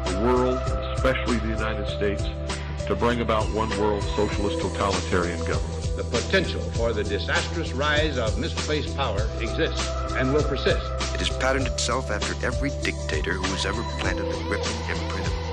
of the world, especially the United States, to bring about one world socialist totalitarian government. The potential for the disastrous rise of misplaced power exists and will persist. It has patterned itself after every dictator who has ever planted the ripping imprint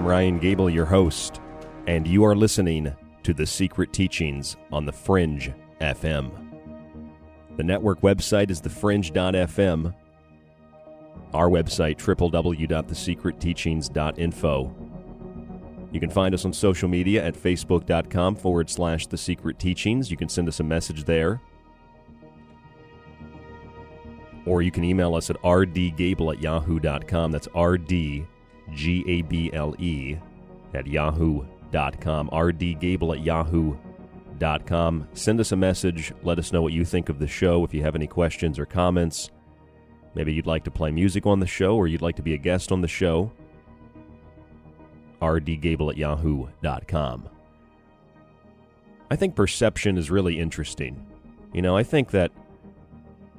I'm Ryan Gable, your host, and you are listening to The Secret Teachings on The Fringe FM. The network website is thefringe.fm. Our website, www.thesecretteachings.info. You can find us on social media at facebook.com forward slash The Secret Teachings. You can send us a message there. Or you can email us at rdgable at yahoo.com. That's rd G A B L E, at yahoo.com. rdgable at yahoo.com. Send us a message. Let us know what you think of the show. If you have any questions or comments, maybe you'd like to play music on the show or you'd like to be a guest on the show, rdgable at yahoo.com. I think perception is really interesting. You know, I think that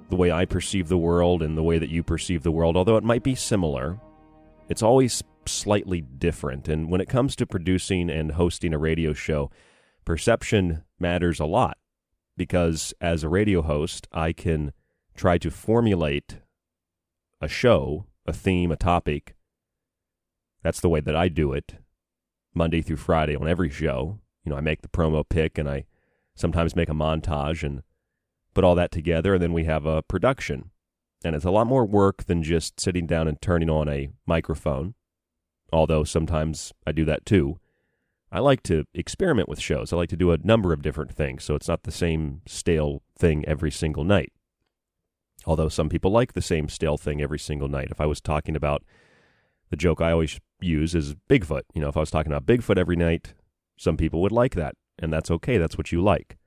the way I perceive the world and the way that you perceive the world, although it might be similar, it's always slightly different. And when it comes to producing and hosting a radio show, perception matters a lot because as a radio host, I can try to formulate a show, a theme, a topic. That's the way that I do it Monday through Friday on every show. You know, I make the promo pick and I sometimes make a montage and put all that together, and then we have a production. And it's a lot more work than just sitting down and turning on a microphone, although sometimes I do that too. I like to experiment with shows. I like to do a number of different things, so it's not the same stale thing every single night. Although some people like the same stale thing every single night. If I was talking about the joke I always use is Bigfoot. You know, if I was talking about Bigfoot every night, some people would like that, and that's okay. That's what you like.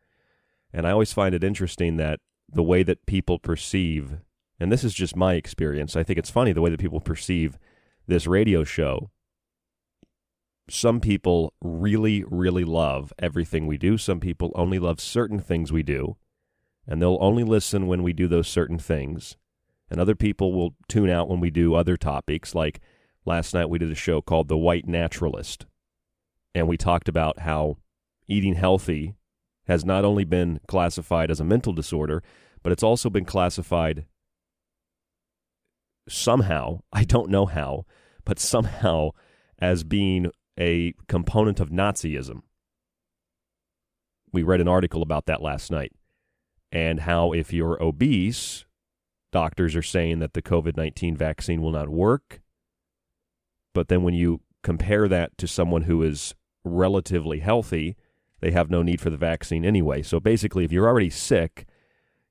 And I always find it interesting that the way that people perceive, and this is just my experience, I think it's funny the way that people perceive this radio show some people really, really love everything we do. Some people only love certain things we do, and they'll only listen when we do those certain things. And other people will tune out when we do other topics. Like last night, we did a show called The White Naturalist, and we talked about how eating healthy has not only been classified as a mental disorder, but it's also been classified somehow, I don't know how, but somehow as being a component of Nazism. We read an article about that last night and how if you're obese, doctors are saying that the COVID 19 vaccine will not work. But then when you compare that to someone who is relatively healthy, they have no need for the vaccine anyway. So basically, if you're already sick,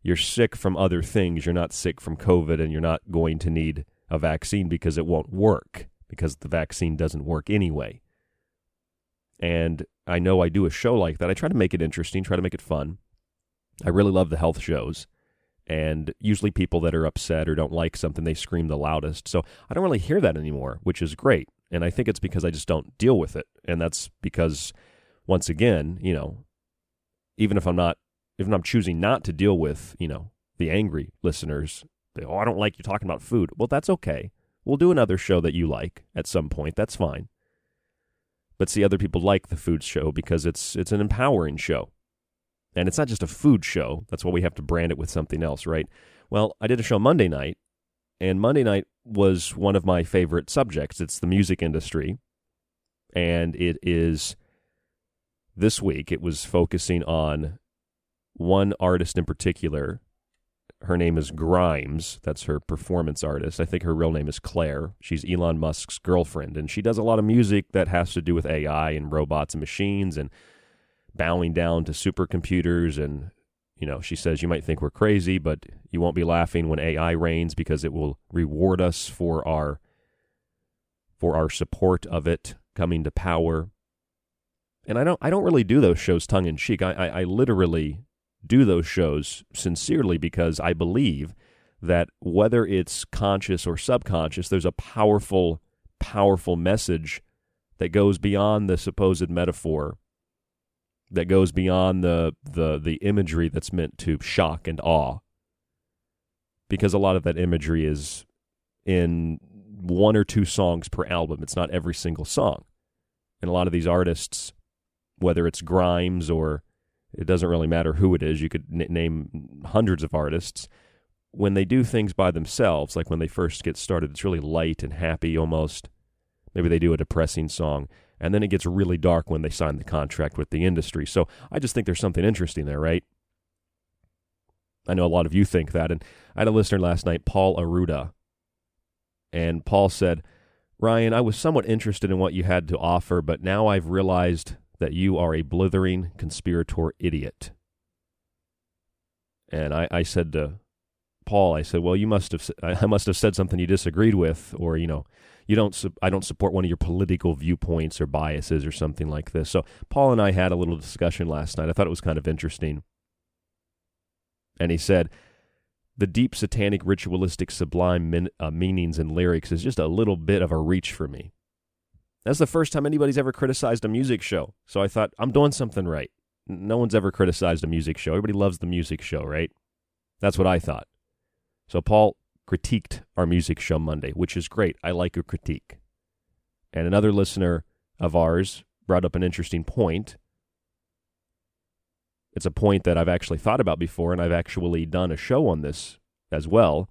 you're sick from other things. You're not sick from COVID, and you're not going to need a vaccine because it won't work because the vaccine doesn't work anyway. And I know I do a show like that. I try to make it interesting, try to make it fun. I really love the health shows. And usually people that are upset or don't like something, they scream the loudest. So I don't really hear that anymore, which is great. And I think it's because I just don't deal with it. And that's because, once again, you know, even if I'm not, even I'm choosing not to deal with, you know, the angry listeners, they, oh, I don't like you talking about food. Well, that's okay. We'll do another show that you like at some point. That's fine but see other people like the food show because it's it's an empowering show. And it's not just a food show. That's why we have to brand it with something else, right? Well, I did a show Monday night, and Monday night was one of my favorite subjects. It's the music industry. And it is this week, it was focusing on one artist in particular her name is Grimes. That's her performance artist. I think her real name is Claire. She's Elon Musk's girlfriend, and she does a lot of music that has to do with AI and robots and machines and bowing down to supercomputers. And, you know, she says you might think we're crazy, but you won't be laughing when AI reigns because it will reward us for our for our support of it coming to power. And I don't I don't really do those shows tongue in cheek. I, I, I literally do those shows sincerely because I believe that whether it's conscious or subconscious, there's a powerful, powerful message that goes beyond the supposed metaphor, that goes beyond the, the, the imagery that's meant to shock and awe. Because a lot of that imagery is in one or two songs per album. It's not every single song. And a lot of these artists, whether it's Grimes or it doesn't really matter who it is. You could n- name hundreds of artists. When they do things by themselves, like when they first get started, it's really light and happy almost. Maybe they do a depressing song, and then it gets really dark when they sign the contract with the industry. So I just think there's something interesting there, right? I know a lot of you think that. And I had a listener last night, Paul Aruda, and Paul said, Ryan, I was somewhat interested in what you had to offer, but now I've realized that you are a blithering conspirator idiot. And I, I said to Paul, I said, well, you must have, I must have said something you disagreed with, or, you know, you don't, I don't support one of your political viewpoints or biases or something like this. So Paul and I had a little discussion last night. I thought it was kind of interesting. And he said, the deep satanic ritualistic sublime min, uh, meanings and lyrics is just a little bit of a reach for me. That's the first time anybody's ever criticized a music show. So I thought, I'm doing something right. No one's ever criticized a music show. Everybody loves the music show, right? That's what I thought. So Paul critiqued our music show Monday, which is great. I like a critique. And another listener of ours brought up an interesting point. It's a point that I've actually thought about before, and I've actually done a show on this as well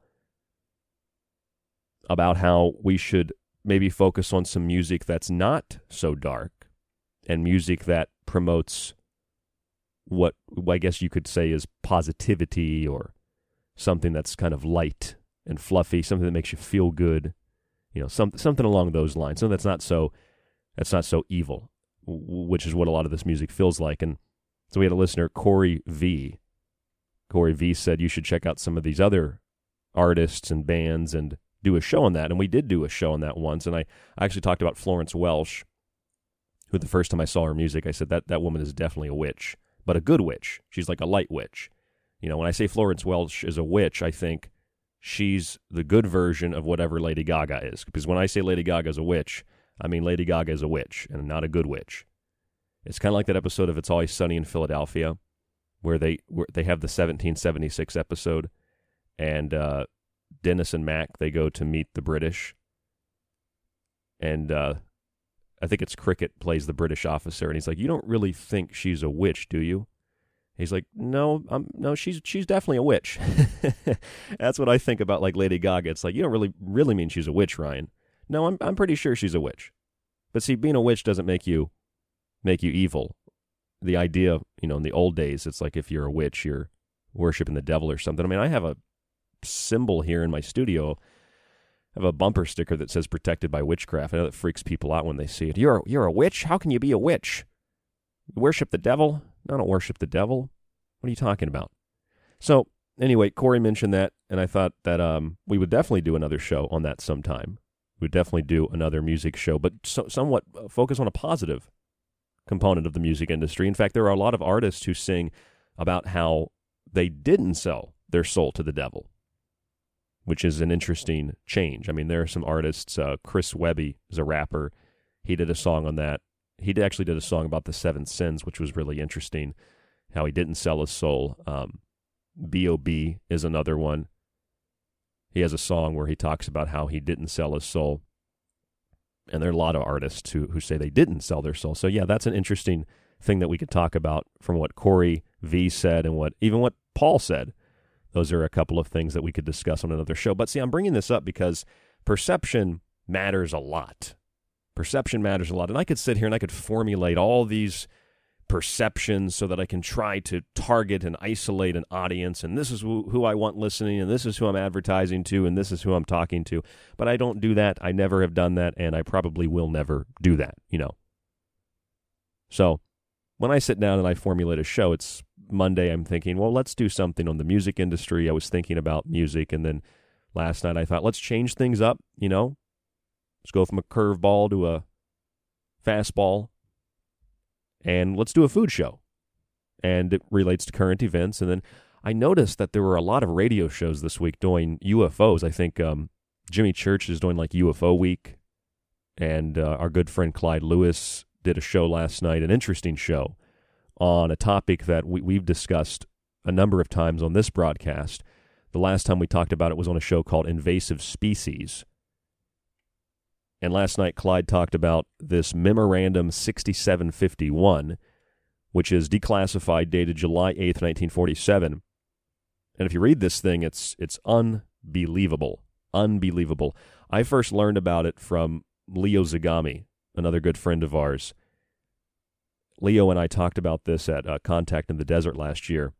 about how we should maybe focus on some music that's not so dark and music that promotes what I guess you could say is positivity or something that's kind of light and fluffy, something that makes you feel good, you know, some, something along those lines. Something that's not so that's not so evil, which is what a lot of this music feels like. And so we had a listener, Corey V. Corey V said you should check out some of these other artists and bands and do a show on that. And we did do a show on that once. And I, I actually talked about Florence Welch, who the first time I saw her music, I said that that woman is definitely a witch, but a good witch. She's like a light witch. You know, when I say Florence Welch is a witch, I think she's the good version of whatever Lady Gaga is. Because when I say Lady Gaga is a witch, I mean Lady Gaga is a witch and not a good witch. It's kind of like that episode of It's Always Sunny in Philadelphia, where they where they have the 1776 episode, and uh, Dennis and Mac they go to meet the British, and uh, I think it's Cricket plays the British officer, and he's like, "You don't really think she's a witch, do you?" He's like, "No, I'm no, she's she's definitely a witch." That's what I think about like Lady Gaga. It's like you don't really really mean she's a witch, Ryan. No, I'm I'm pretty sure she's a witch. But see, being a witch doesn't make you make you evil. The idea, you know, in the old days, it's like if you're a witch, you're worshiping the devil or something. I mean, I have a symbol here in my studio. I have a bumper sticker that says "protected by witchcraft." I know that freaks people out when they see it. You're a, you're a witch. How can you be a witch? You worship the devil? I don't worship the devil. What are you talking about? So anyway, Corey mentioned that, and I thought that um, we would definitely do another show on that sometime. We'd definitely do another music show, but so, somewhat uh, focus on a positive component of the music industry. In fact, there are a lot of artists who sing about how they didn't sell their soul to the devil, which is an interesting change. I mean, there are some artists. Uh, Chris Webby is a rapper. He did a song on that. He actually did a song about the seven sins, which was really interesting. How he didn't sell his soul. Um, B.O.B. is another one. He has a song where he talks about how he didn't sell his soul and there are a lot of artists who who say they didn't sell their soul. So yeah, that's an interesting thing that we could talk about from what Corey V said and what even what Paul said. Those are a couple of things that we could discuss on another show. But see, I'm bringing this up because perception matters a lot. Perception matters a lot, and I could sit here and I could formulate all these perceptions so that I can try to target and isolate an audience. And this is who, I want listening, and this is who I'm advertising to, and this is who I'm talking to. But I don't do that. I never have done that, and I probably will never do that, you know. So when I sit down and I formulate a show, it's Monday. I'm thinking, well, let's do something on the music industry. I was thinking about music, and then last night I thought, let's change things up, you know. Let's go from a curveball to a fastball and let's do a food show. And it relates to current events. And then I noticed that there were a lot of radio shows this week doing UFOs. I think um, Jimmy Church is doing like UFO week. And uh, our good friend Clyde Lewis did a show last night, an interesting show on a topic that we, we've discussed a number of times on this broadcast. The last time we talked about it was on a show called Invasive Species. And last night, Clyde talked about this Memorandum 6751, which is declassified, dated July 8th, 1947. And if you read this thing, it's, it's unbelievable. Unbelievable. I first learned about it from Leo Zagami, another good friend of ours. Leo and I talked about this at uh, Contact in the Desert last year,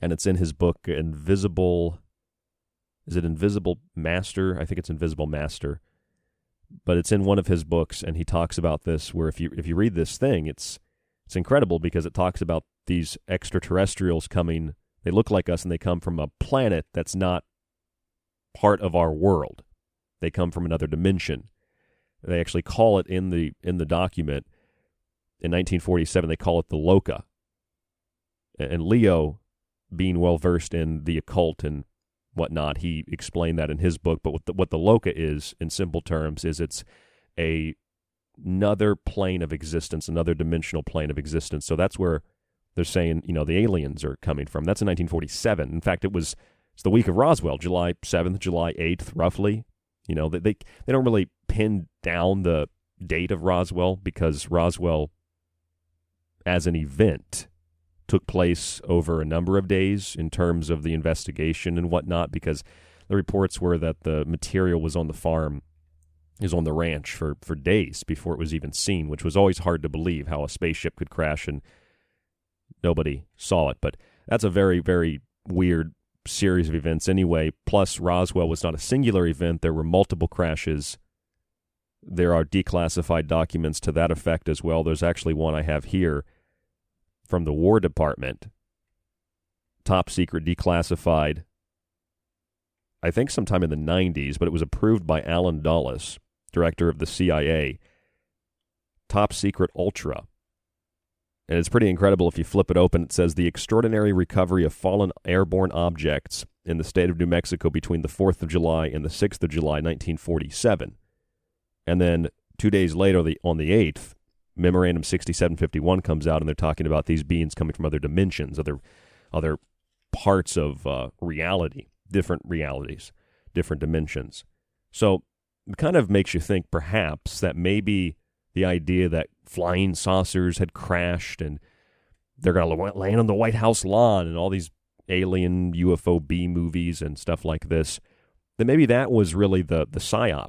and it's in his book, Invisible. Is it Invisible Master? I think it's Invisible Master but it's in one of his books and he talks about this where if you if you read this thing it's it's incredible because it talks about these extraterrestrials coming they look like us and they come from a planet that's not part of our world they come from another dimension they actually call it in the in the document in 1947 they call it the Loka. and leo being well versed in the occult and whatnot. He explained that in his book. But what the, what the Loka is, in simple terms, is it's a another plane of existence, another dimensional plane of existence. So that's where they're saying, you know, the aliens are coming from. That's in 1947. In fact, it was it's the week of Roswell, July 7th, July 8th, roughly. You know, they they, they don't really pin down the date of Roswell because Roswell, as an event, took place over a number of days in terms of the investigation and whatnot. Because the reports were that the material was on the farm, is on the ranch for for days before it was even seen, which was always hard to believe how a spaceship could crash and nobody saw it. But that's a very very weird series of events anyway. Plus, Roswell was not a singular event; there were multiple crashes there are declassified documents to that effect as well. There's actually one I have here from the War Department, top secret declassified, I think sometime in the 90s, but it was approved by Allen Dulles, director of the CIA. Top secret ultra. And it's pretty incredible if you flip it open. It says the extraordinary recovery of fallen airborne objects in the state of New Mexico between the 4th of July and the 6th of July, 1947. And then two days later, the, on the 8th, Memorandum 6751 comes out, and they're talking about these beings coming from other dimensions, other, other parts of uh, reality, different realities, different dimensions. So it kind of makes you think perhaps that maybe the idea that flying saucers had crashed and they're going to land on the White House lawn and all these alien UFO B movies and stuff like this, that maybe that was really the, the psyop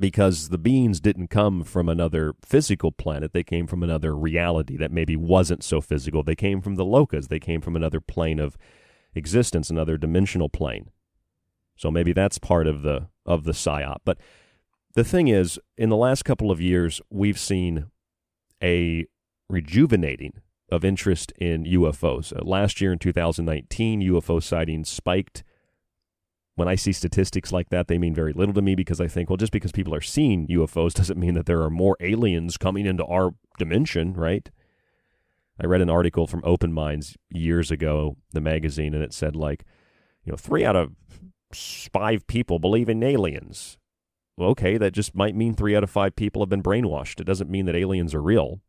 because the beings didn't come from another physical planet. They came from another reality that maybe wasn't so physical. They came from the Lokas. They came from another plane of existence, another dimensional plane. So maybe that's part of the of the psyop. But the thing is, in the last couple of years, we've seen a rejuvenating of interest in UFOs. Uh, last year in 2019, UFO sightings spiked when I see statistics like that, they mean very little to me because I think, well, just because people are seeing UFOs doesn't mean that there are more aliens coming into our dimension, right? I read an article from Open Minds years ago, the magazine, and it said, like, you know, three out of five people believe in aliens. Well, okay, that just might mean three out of five people have been brainwashed. It doesn't mean that aliens are real.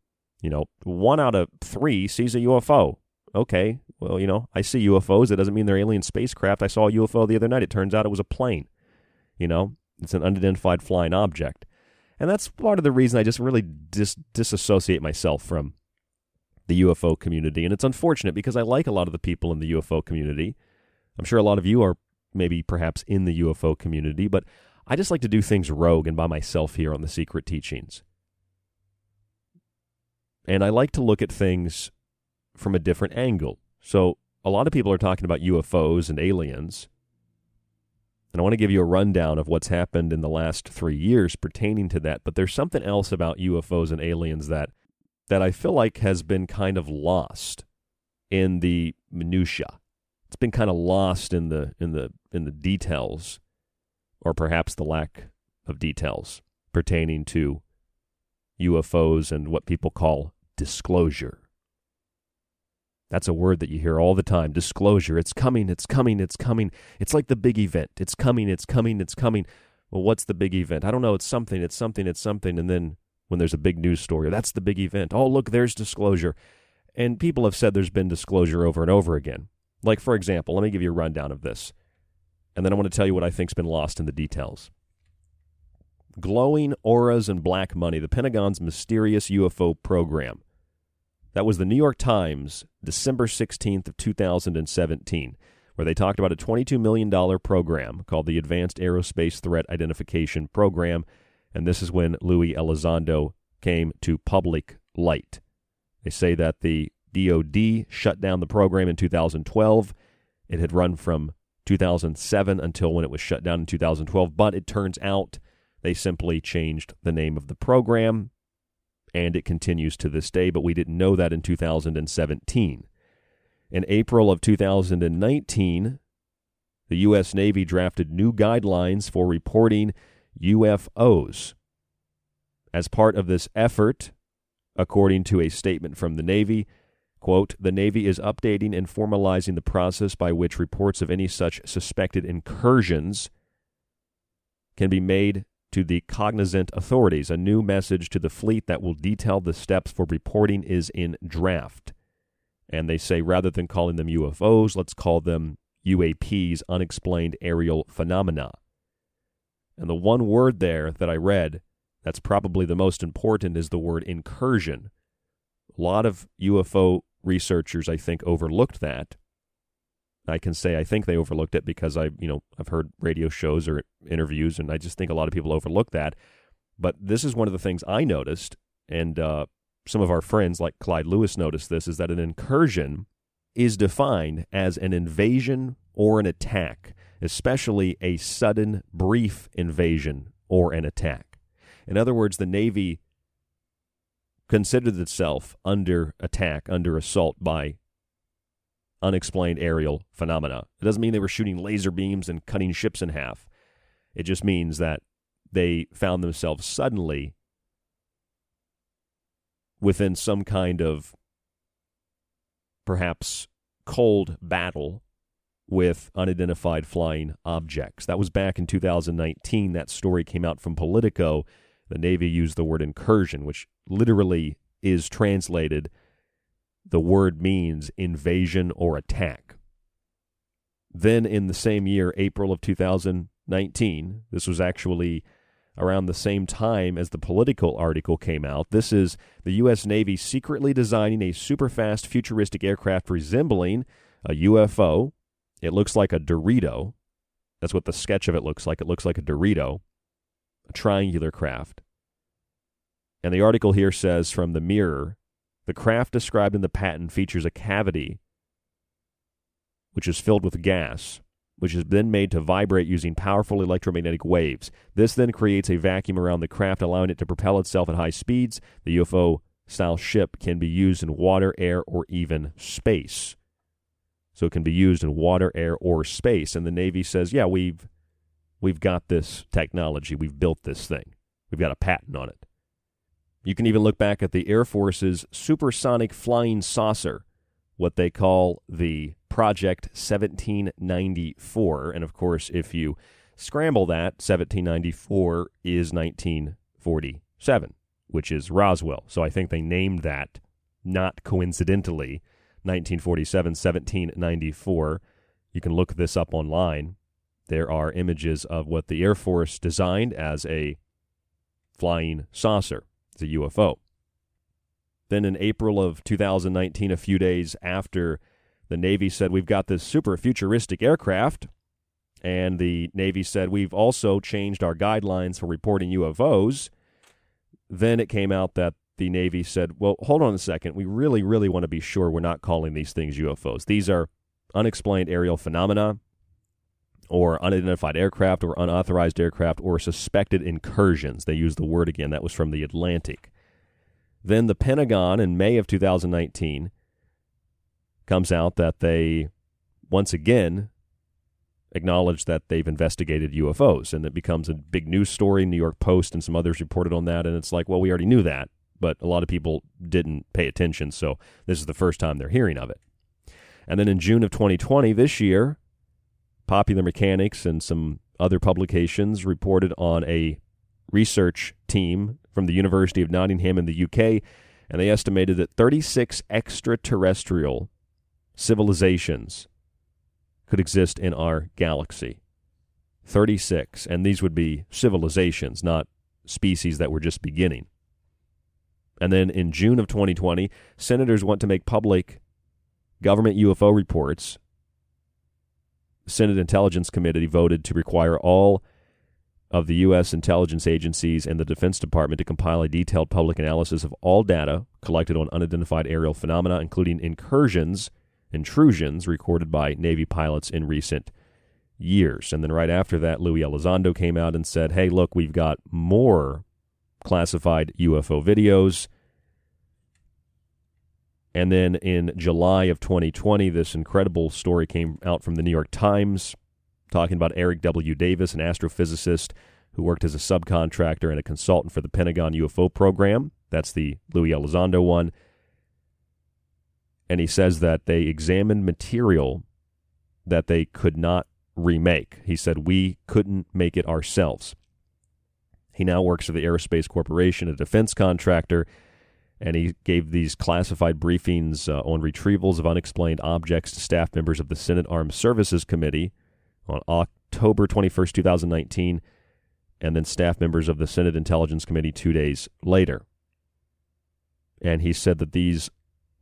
You know, one out of three sees a UFO okay, well, you know, I see UFOs. It doesn't mean they're alien spacecraft. I saw a UFO the other night. It turns out it was a plane. You know, it's an unidentified flying object. And that's part of the reason I just really dis- disassociate myself from the UFO community. And it's unfortunate because I like a lot of the people in the UFO community. I'm sure a lot of you are maybe perhaps in the UFO community, but I just like to do things rogue and by myself here on the Secret Teachings. And I like to look at things from a different angle. So, a lot of people are talking about UFOs and aliens. And I want to give you a rundown of what's happened in the last three years pertaining to that. But there's something else about UFOs and aliens that that I feel like has been kind of lost in the minutia. It's been kind of lost in the in the in the details, or perhaps the lack of details pertaining to UFOs and what people call disclosure. That's a word that you hear all the time. Disclosure. It's coming, it's coming, it's coming. It's like the big event. It's coming, it's coming, it's coming. Well, what's the big event? I don't know. It's something, it's something, it's something. And then when there's a big news story, that's the big event. Oh, look, there's disclosure. And people have said there's been disclosure over and over again. Like, for example, let me give you a rundown of this. And then I want to tell you what I think's been lost in the details. Glowing auras and black money, the Pentagon's mysterious UFO program. That was the New York Times, December 16th of 2017, where they talked about a $22 million program called the Advanced Aerospace Threat Identification Program, and this is when Luis Elizondo came to public light. They say that the DoD shut down the program in 2012. It had run from 2007 until when it was shut down in 2012, but it turns out they simply changed the name of the program and it continues to this day, but we didn't know that in 2017. In April of 2019, the U.S. Navy drafted new guidelines for reporting UFOs. As part of this effort, according to a statement from the Navy, quote, the Navy is updating and formalizing the process by which reports of any such suspected incursions can be made to the cognizant authorities. A new message to the fleet that will detail the steps for reporting is in draft. And they say rather than calling them UFOs, let's call them UAPs, unexplained aerial phenomena. And the one word there that I read that's probably the most important, is the word incursion. A lot of UFO researchers, I think, overlooked that. I can say I think they overlooked it because I, you know, I've heard radio shows or interviews, and I just think a lot of people overlook that. But this is one of the things I noticed, and uh, some of our friends like Clyde Lewis noticed this, is that an incursion is defined as an invasion or an attack, especially a sudden, brief invasion or an attack. In other words, the Navy considered itself under attack, under assault by unexplained aerial phenomena. It doesn't mean they were shooting laser beams and cutting ships in half. It just means that they found themselves suddenly within some kind of perhaps cold battle with unidentified flying objects. That was back in 2019. That story came out from Politico. The Navy used the word incursion, which literally is translated, the word means invasion or attack. Then in the same year, April of 2019, this was actually around the same time as the Politico article came out. This is the U.S. Navy secretly designing a super fast futuristic aircraft resembling a UFO. It looks like a Dorito. That's what the sketch of it looks like. It looks like a Dorito, a triangular craft. And the article here says from the Mirror the craft described in the patent features a cavity which is filled with gas which is then made to vibrate using powerful electromagnetic waves. This then creates a vacuum around the craft, allowing it to propel itself at high speeds. The UFO style ship can be used in water, air, or even space. So it can be used in water, air, or space. And the Navy says, yeah, we've we've got this technology. We've built this thing. We've got a patent on it. You can even look back at the Air Force's supersonic flying saucer, what they call the Project 1794. And of course, if you scramble that, 1794 is 1947, which is Roswell. So I think they named that not coincidentally 1947 1794. You can look this up online. There are images of what the Air Force designed as a flying saucer, it's a UFO. Then in April of 2019, a few days after the Navy said, We've got this super futuristic aircraft. And the Navy said, We've also changed our guidelines for reporting UFOs. Then it came out that the Navy said, Well, hold on a second. We really, really want to be sure we're not calling these things UFOs. These are unexplained aerial phenomena or unidentified aircraft or unauthorized aircraft or suspected incursions. They use the word again. That was from the Atlantic. Then the Pentagon in May of 2019 comes out that they once again acknowledge that they've investigated UFOs, and it becomes a big news story. New York Post and some others reported on that, and it's like, well, we already knew that, but a lot of people didn't pay attention, so this is the first time they're hearing of it. And then in June of 2020, this year, Popular Mechanics and some other publications reported on a research team from the University of Nottingham in the UK, and they estimated that 36 extraterrestrial civilizations could exist in our galaxy. 36. And these would be civilizations, not species that were just beginning. And then in June of 2020, senators want to make public government UFO reports. Senate Intelligence Committee voted to require all of the U.S. intelligence agencies and the Defense Department to compile a detailed public analysis of all data collected on unidentified aerial phenomena, including incursions intrusions recorded by Navy pilots in recent years. And then right after that, Luis Elizondo came out and said, hey, look, we've got more classified UFO videos. And then in July of 2020, this incredible story came out from the New York Times talking about Eric W. Davis, an astrophysicist who worked as a subcontractor and a consultant for the Pentagon UFO program. That's the Luis Elizondo one and he says that they examined material that they could not remake. He said, We couldn't make it ourselves. He now works for the Aerospace Corporation, a defense contractor, and he gave these classified briefings uh, on retrievals of unexplained objects to staff members of the Senate Armed Services Committee on October 21st, 2019. and then staff members of the Senate Intelligence Committee two days later. And he said that these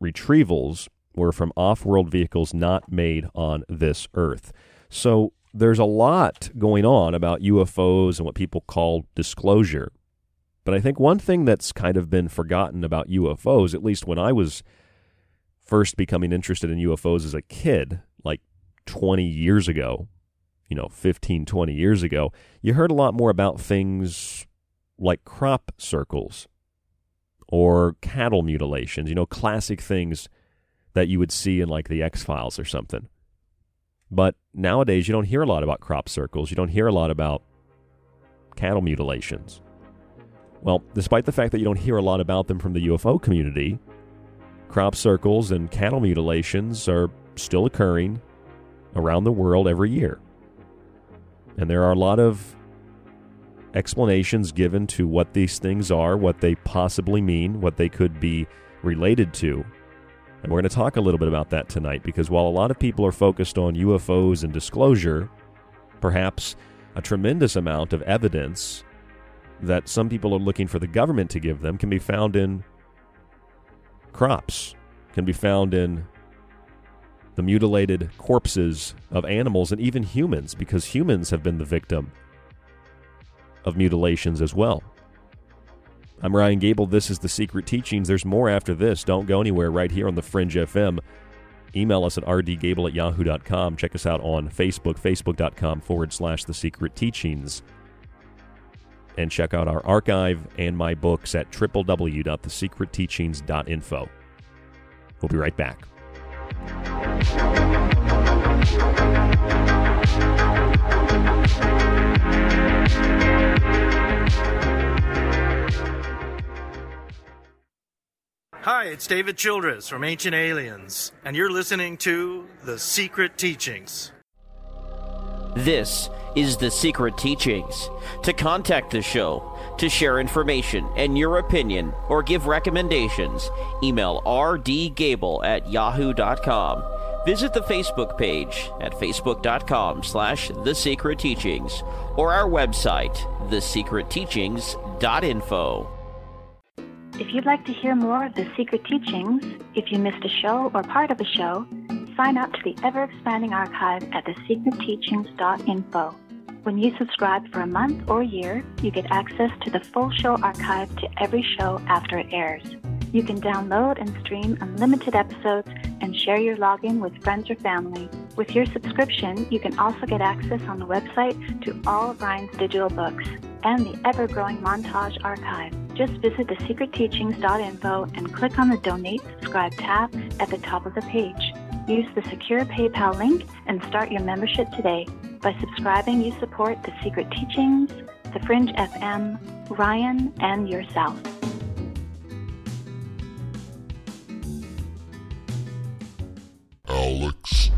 retrievals were from off world vehicles not made on this earth. So there's a lot going on about UFOs and what people call disclosure. But I think one thing that's kind of been forgotten about UFOs, at least when I was first becoming interested in UFOs as a kid, like 20 years ago, you know, 15, 20 years ago, you heard a lot more about things like crop circles or cattle mutilations, you know, classic things that you would see in like the X Files or something. But nowadays, you don't hear a lot about crop circles. You don't hear a lot about cattle mutilations. Well, despite the fact that you don't hear a lot about them from the UFO community, crop circles and cattle mutilations are still occurring around the world every year. And there are a lot of explanations given to what these things are, what they possibly mean, what they could be related to. And we're going to talk a little bit about that tonight because while a lot of people are focused on UFOs and disclosure, perhaps a tremendous amount of evidence that some people are looking for the government to give them can be found in crops, can be found in the mutilated corpses of animals and even humans because humans have been the victim of mutilations as well. I'm Ryan Gable. This is The Secret Teachings. There's more after this. Don't go anywhere right here on The Fringe FM. Email us at rdgable at yahoo.com. Check us out on Facebook, facebook.com forward slash The Secret Teachings. And check out our archive and my books at www.thesecretteachings.info. We'll be right back. Hi, it's David Childress from Ancient Aliens, and you're listening to The Secret Teachings. This is The Secret Teachings. To contact the show, to share information and your opinion, or give recommendations, email rdgable at yahoo.com. Visit the Facebook page at facebook.com slash The Secret Teachings or our website, thesecretteachings.info. If you'd like to hear more of the secret teachings, if you missed a show or part of a show, sign up to the ever expanding archive at thesecretteachings.info. When you subscribe for a month or year, you get access to the full show archive to every show after it airs. You can download and stream unlimited episodes and share your login with friends or family. With your subscription, you can also get access on the website to all of Ryan's digital books and the ever growing montage archive. Just visit thesecretteachings.info and click on the Donate Subscribe tab at the top of the page. Use the secure PayPal link and start your membership today. By subscribing, you support The Secret Teachings, The Fringe FM, Ryan, and yourself. Alex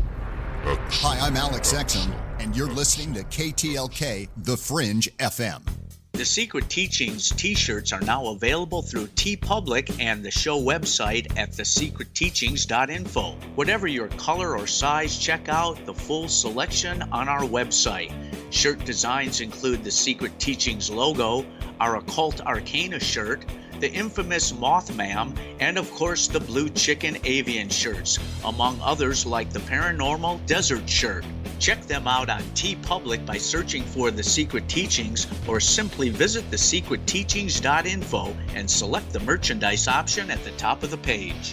X. Hi, I'm Alex Exum, and you're listening to KTLK The Fringe FM. The Secret Teachings t shirts are now available through TeePublic and the show website at thesecretteachings.info. Whatever your color or size, check out the full selection on our website. Shirt designs include the Secret Teachings logo, our Occult Arcana shirt, the infamous Mothman, and of course the Blue Chicken Avian shirts, among others like the Paranormal Desert shirt. Check them out on TeePublic by searching for The Secret Teachings or simply visit thesecretteachings.info and select the merchandise option at the top of the page.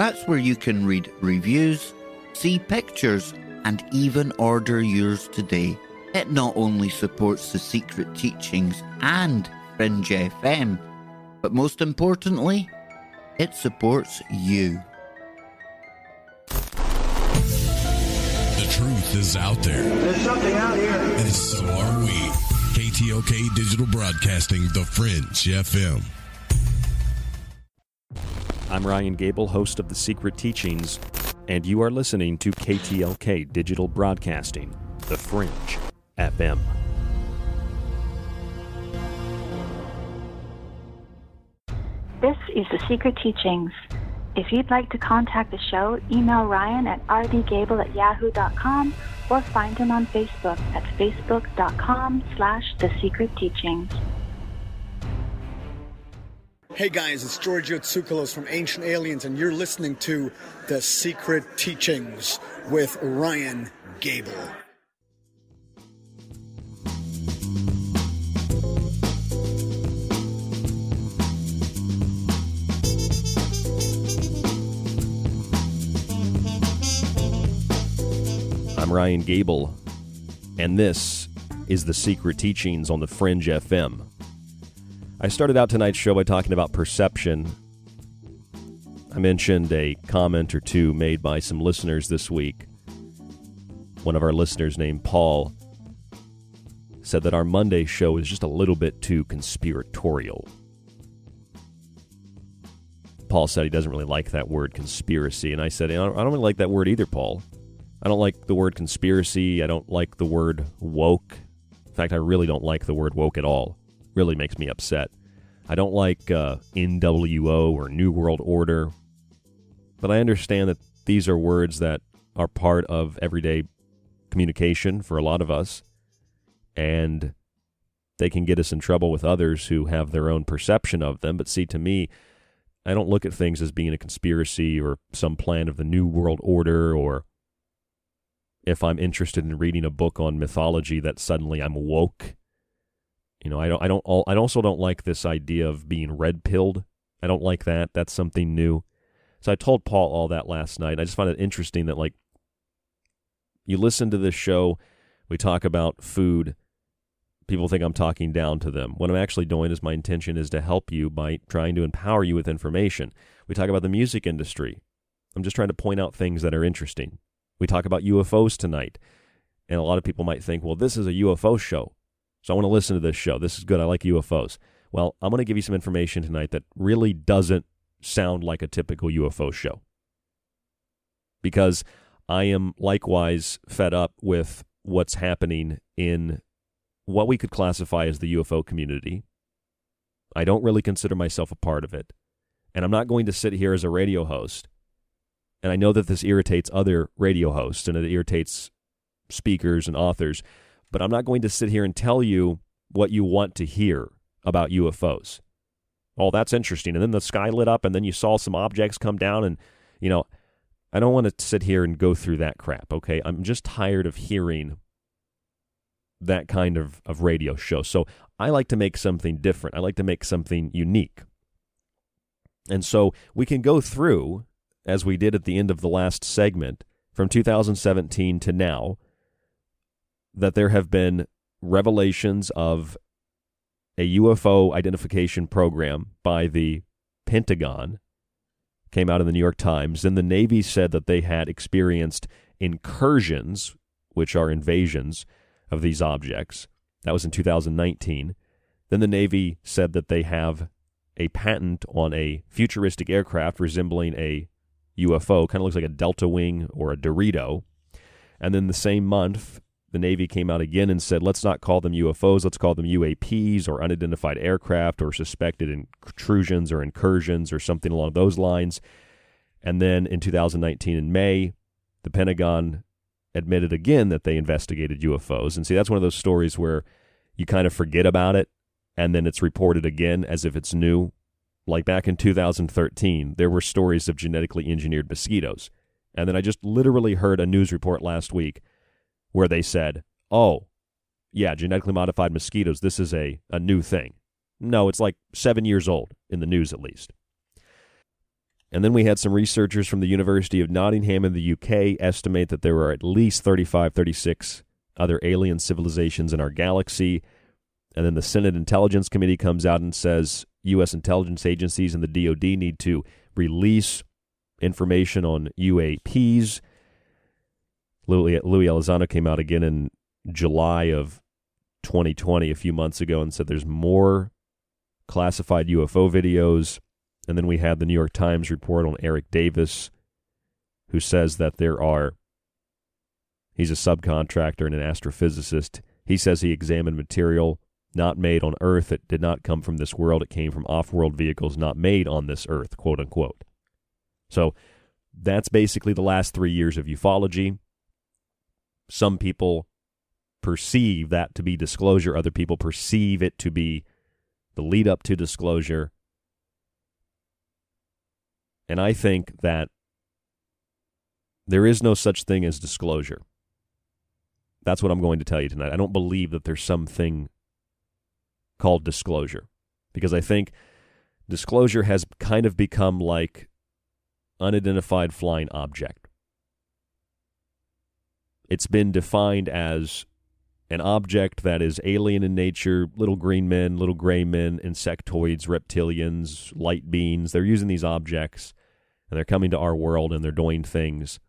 That's where you can read reviews, see pictures, and even order yours today. It not only supports the secret teachings and Fringe FM, but most importantly, it supports you. The truth is out there. There's something out here. And so are we. KTLK Digital Broadcasting, The Fringe FM. I'm Ryan Gable, host of The Secret Teachings, and you are listening to KTLK Digital Broadcasting, The Fringe FM. This is The Secret Teachings. If you'd like to contact the show, email Ryan at rdgable at yahoo.com or find him on Facebook at facebook.com slash The Secret Teachings. Hey guys, it's Giorgio Tsoukalos from Ancient Aliens, and you're listening to The Secret Teachings with Ryan Gable. I'm Ryan Gable, and this is The Secret Teachings on the Fringe FM. I started out tonight's show by talking about perception. I mentioned a comment or two made by some listeners this week. One of our listeners, named Paul, said that our Monday show is just a little bit too conspiratorial. Paul said he doesn't really like that word conspiracy, and I said, I don't, really like that word either, Paul. I don't like the word conspiracy. I don't like the word woke. In fact, I really don't like the word woke at all. Really makes me upset. I don't like uh, NWO or New World Order. But I understand that these are words that are part of everyday communication for a lot of us. And they can get us in trouble with others who have their own perception of them. But see, to me, I don't look at things as being a conspiracy or some plan of the New World Order or if I'm interested in reading a book on mythology that suddenly I'm woke. You know, I don't I don't all I also don't like this idea of being red pilled. I don't like that. That's something new. So I told Paul all that last night. I just find it interesting that like you listen to this show, we talk about food, people think I'm talking down to them. What I'm actually doing is my intention is to help you by trying to empower you with information. We talk about the music industry. I'm just trying to point out things that are interesting. We talk about UFOs tonight. And a lot of people might think, well, this is a UFO show. So I want to listen to this show. This is good. I like UFOs. Well, I'm going to give you some information tonight that really doesn't sound like a typical UFO show. Because I am likewise fed up with what's happening in what we could classify as the UFO community. I don't really consider myself a part of it. And I'm not going to sit here as a radio host and I know that this irritates other radio hosts and it irritates speakers and authors, but I'm not going to sit here and tell you what you want to hear about UFOs. Oh, that's interesting. And then the sky lit up and then you saw some objects come down and you know, I don't want to sit here and go through that crap, okay? I'm just tired of hearing that kind of, of radio show. So I like to make something different. I like to make something unique. And so we can go through as we did at the end of the last segment, from 2017 to now, that there have been revelations of a UFO identification program by the Pentagon came out in the New York Times. Then the Navy said that they had experienced incursions, which are invasions of these objects. That was in 2019. Then the Navy said that they have a patent on a futuristic aircraft resembling a UFO. Kind of looks like a Delta Wing or a Dorito. And then the same month, the Navy came out again and said, let's not call them UFOs, let's call them UAPs or unidentified aircraft or suspected intrusions or incursions or something along those lines. And then in 2019, in May, the Pentagon admitted again that they investigated UFOs. And see, that's one of those stories where you kind of forget about it and then it's reported again as if it's new. Like back in 2013, there were stories of genetically engineered mosquitoes. And then I just literally heard a news report last week where they said, oh, yeah, genetically modified mosquitoes, this is a, a new thing. No, it's like seven years old, in the news at least. And then we had some researchers from the University of Nottingham in the UK estimate that there are at least 35, 36 other alien civilizations in our galaxy. And then the Senate Intelligence Committee comes out and says U.S. intelligence agencies and the DoD need to release information on UAPs. Luis, Luis Elizondo came out again in July of 2020, a few months ago, and said there's more classified UFO videos. And then we had the New York Times report on Eric Davis, who says that there are, he's a subcontractor and an astrophysicist. He says he examined material not made on Earth. It did not come from this world. It came from off world vehicles not made on this Earth, quote unquote. So that's basically the last three years of ufology. Some people perceive that to be disclosure, other people perceive it to be the lead up to disclosure. And I think that there is no such thing as disclosure. That's what I'm going to tell you tonight. I don't believe that there's something called disclosure because I think disclosure has kind of become like unidentified flying object. It's been defined as an object that is alien in nature, little green men, little gray men, insectoids, reptilians, light beings. They're using these objects and they're coming to our world and they're doing things.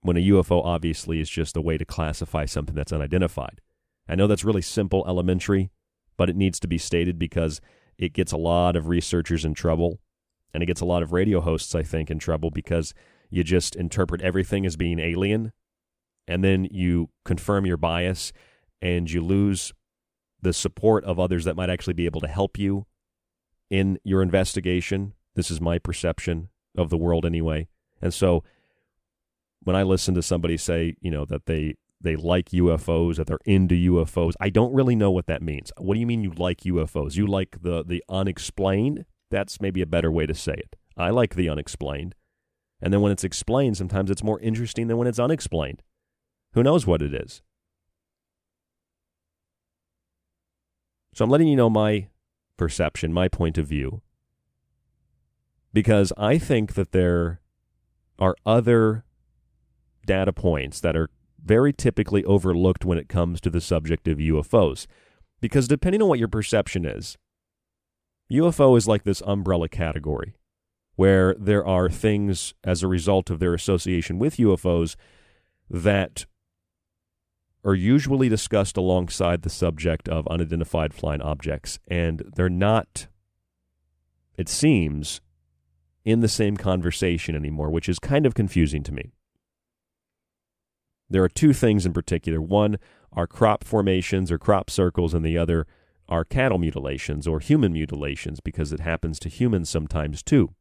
When a UFO obviously is just a way to classify something that's unidentified. I know that's really simple, elementary, but it needs to be stated because it gets a lot of researchers in trouble and it gets a lot of radio hosts, I think, in trouble because you just interpret everything as being alien and then you confirm your bias and you lose the support of others that might actually be able to help you in your investigation. This is my perception of the world anyway. And so when I listen to somebody say, you know, that they they like UFOs, that they're into UFOs. I don't really know what that means. What do you mean you like UFOs? You like the the unexplained? That's maybe a better way to say it. I like the unexplained. And then when it's explained, sometimes it's more interesting than when it's unexplained. Who knows what it is? So I'm letting you know my perception, my point of view, because I think that there are other data points that are very typically overlooked when it comes to the subject of UFOs. Because depending on what your perception is, UFO is like this umbrella category where there are things as a result of their association with UFOs that are usually discussed alongside the subject of unidentified flying objects, and they're not, it seems, in the same conversation anymore, which is kind of confusing to me. There are two things in particular. One are crop formations or crop circles, and the other are cattle mutilations or human mutilations because it happens to humans sometimes too.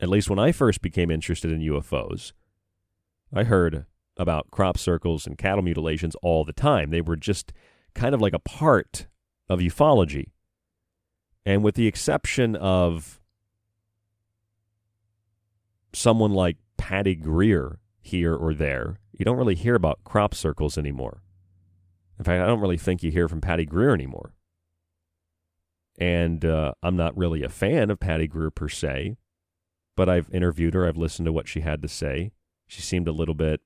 At least when I first became interested in UFOs, I heard about crop circles and cattle mutilations all the time. They were just kind of like a part of ufology. And with the exception of someone like Patty Greer, here or there. You don't really hear about crop circles anymore. In fact, I don't really think you hear from Patty Greer anymore. And uh, I'm not really a fan of Patty Greer per se, but I've interviewed her. I've listened to what she had to say. She seemed a little bit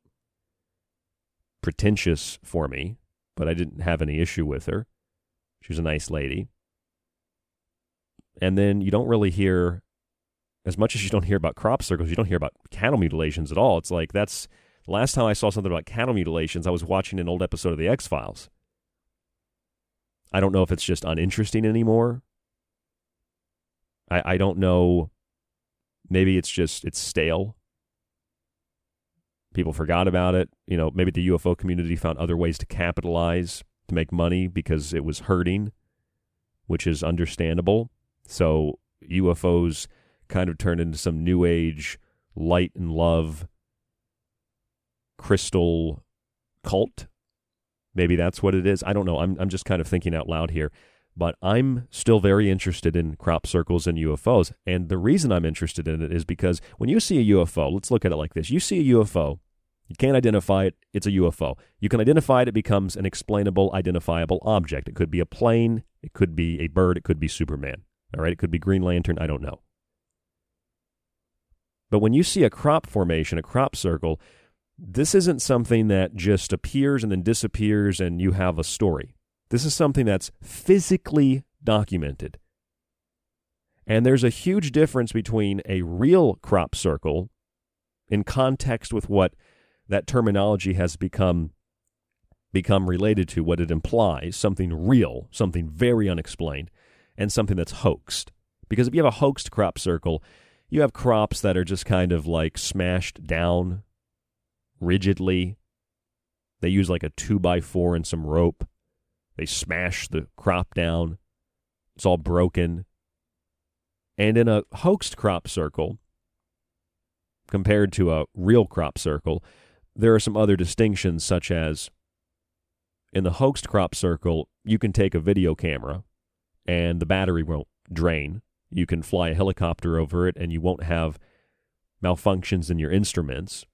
pretentious for me, but I didn't have any issue with her. She was a nice lady. And then you don't really hear as much as you don't hear about crop circles, you don't hear about cattle mutilations at all. It's like that's the last time I saw something about cattle mutilations, I was watching an old episode of The X Files. I don't know if it's just uninteresting anymore. I, I don't know. Maybe it's just it's stale. People forgot about it. You know, maybe the UFO community found other ways to capitalize to make money because it was hurting, which is understandable. So UFOs kind of turned into some new age light and love crystal cult. Maybe that's what it is. I don't know. I'm I'm just kind of thinking out loud here. But I'm still very interested in crop circles and UFOs. And the reason I'm interested in it is because when you see a UFO, let's look at it like this. You see a UFO, you can't identify it, it's a UFO. You can identify it, it becomes an explainable, identifiable object. It could be a plane, it could be a bird, it could be Superman. All right, it could be Green Lantern, I don't know. But when you see a crop formation, a crop circle, this isn't something that just appears and then disappears and you have a story. This is something that's physically documented. And there's a huge difference between a real crop circle in context with what that terminology has become become related to what it implies something real something very unexplained and something that's hoaxed. Because if you have a hoaxed crop circle you have crops that are just kind of like smashed down rigidly. They use like a two by four and some rope. They smash the crop down. It's all broken. And in a hoaxed crop circle compared to a real crop circle there are some other distinctions, such as in the hoaxed crop circle, you can take a video camera and the battery won't drain. You can fly a helicopter over it and you won't have malfunctions in your instruments.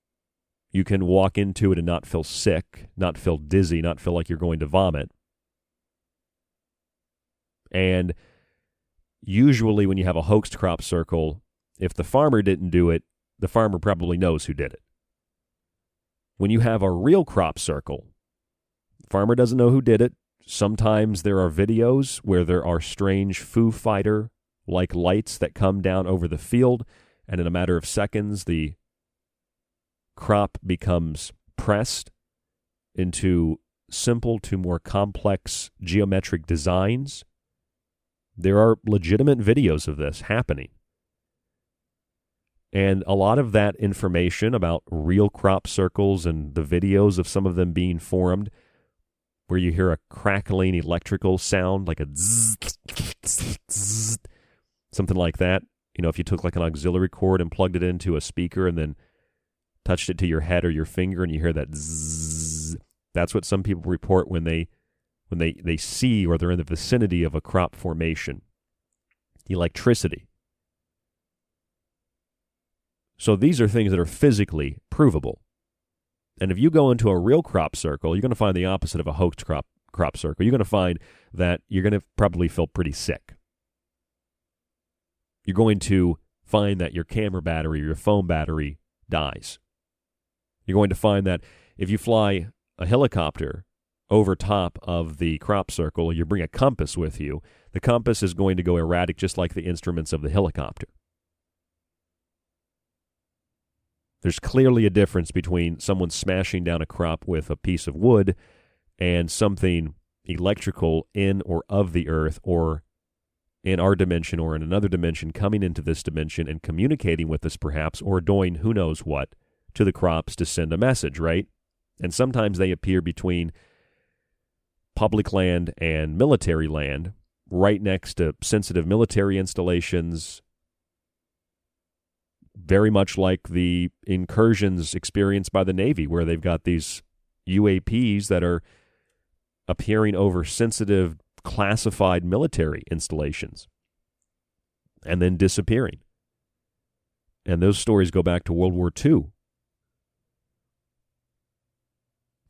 You can walk into it and not feel sick, not feel dizzy, not feel like you're going to vomit. And usually, when you have a hoaxed crop circle, if the farmer didn't do it, the farmer probably knows who did it. When you have a real crop circle, farmer doesn't know who did it. Sometimes there are videos where there are strange Foo Fighter like lights that come down over the field, and in a matter of seconds, the crop becomes pressed into simple to more complex geometric designs. There are legitimate videos of this happening. And a lot of that information about real crop circles and the videos of some of them being formed, where you hear a crackling electrical sound, like a zzz, something like that. You know, if you took like an auxiliary cord and plugged it into a speaker and then touched it to your head or your finger and you hear that zzz, that's what some people report when they when they, they see or they're in the vicinity of a crop formation. Electricity. So these are things that are physically provable. And if you go into a real crop circle, you're going to find the opposite of a hoaxed crop crop circle. You're going to find that you're going to probably feel pretty sick. You're going to find that your camera battery your phone battery dies. You're going to find that if you fly a helicopter over top of the crop circle, you bring a compass with you, the compass is going to go erratic just like the instruments of the helicopter. There's clearly a difference between someone smashing down a crop with a piece of wood and something electrical in or of the earth or in our dimension or in another dimension coming into this dimension and communicating with us perhaps or doing who knows what to the crops to send a message, right? And sometimes they appear between public land and military land, right next to sensitive military installations, very much like the incursions experienced by the Navy, where they've got these UAPs that are appearing over sensitive, classified military installations and then disappearing. And those stories go back to World War II.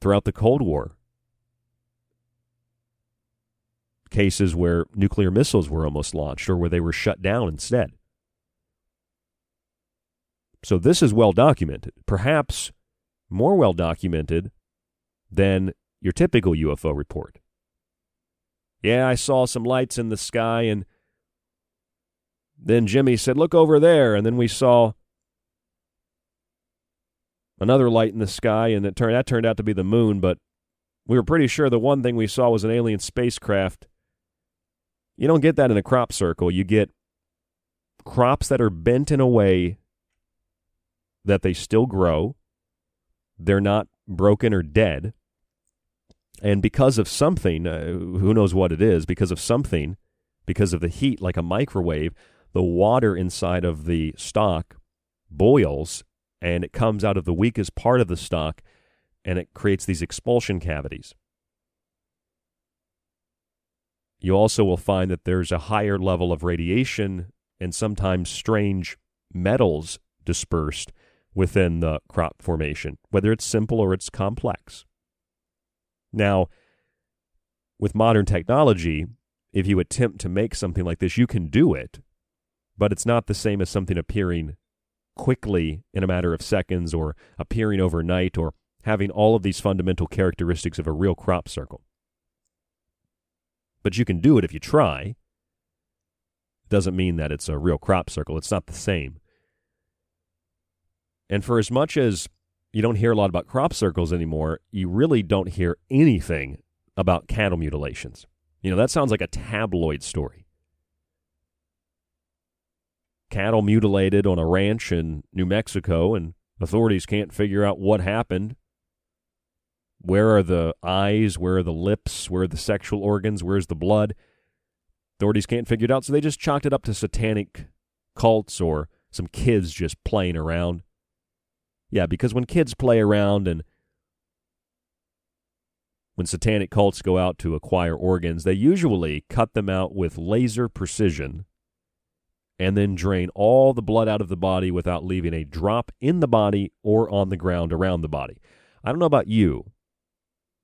Throughout the Cold War, cases where nuclear missiles were almost launched or where they were shut down instead. So this is well documented, perhaps more well documented than your typical UFO report. Yeah, I saw some lights in the sky, and then Jimmy said, Look over there. And then we saw another light in the sky, and it turned, that turned out to be the moon, but we were pretty sure the one thing we saw was an alien spacecraft. You don't get that in a crop circle. You get crops that are bent in a way that they still grow, they're not broken or dead. And because of something, uh, who knows what it is, because of something, because of the heat, like a microwave, the water inside of the stalk boils and it comes out of the weakest part of the stalk and it creates these expulsion cavities. You also will find that there's a higher level of radiation and sometimes strange metals dispersed within the crop formation, whether it's simple or it's complex. Now, with modern technology, if you attempt to make something like this, you can do it, but it's not the same as something appearing quickly in a matter of seconds or appearing overnight or having all of these fundamental characteristics of a real crop circle. But you can do it if you try. Doesn't mean that it's a real crop circle. It's not the same. And for as much as you don't hear a lot about crop circles anymore, you really don't hear anything about cattle mutilations. You know, that sounds like a tabloid story. Cattle mutilated on a ranch in New Mexico, and authorities can't figure out what happened. Where are the eyes? Where are the lips? Where are the sexual organs? Where's the blood? Authorities can't figure it out, so they just chalked it up to satanic cults or some kids just playing around. Yeah, because when kids play around and when satanic cults go out to acquire organs, they usually cut them out with laser precision and then drain all the blood out of the body without leaving a drop in the body or on the ground around the body. I don't know about you,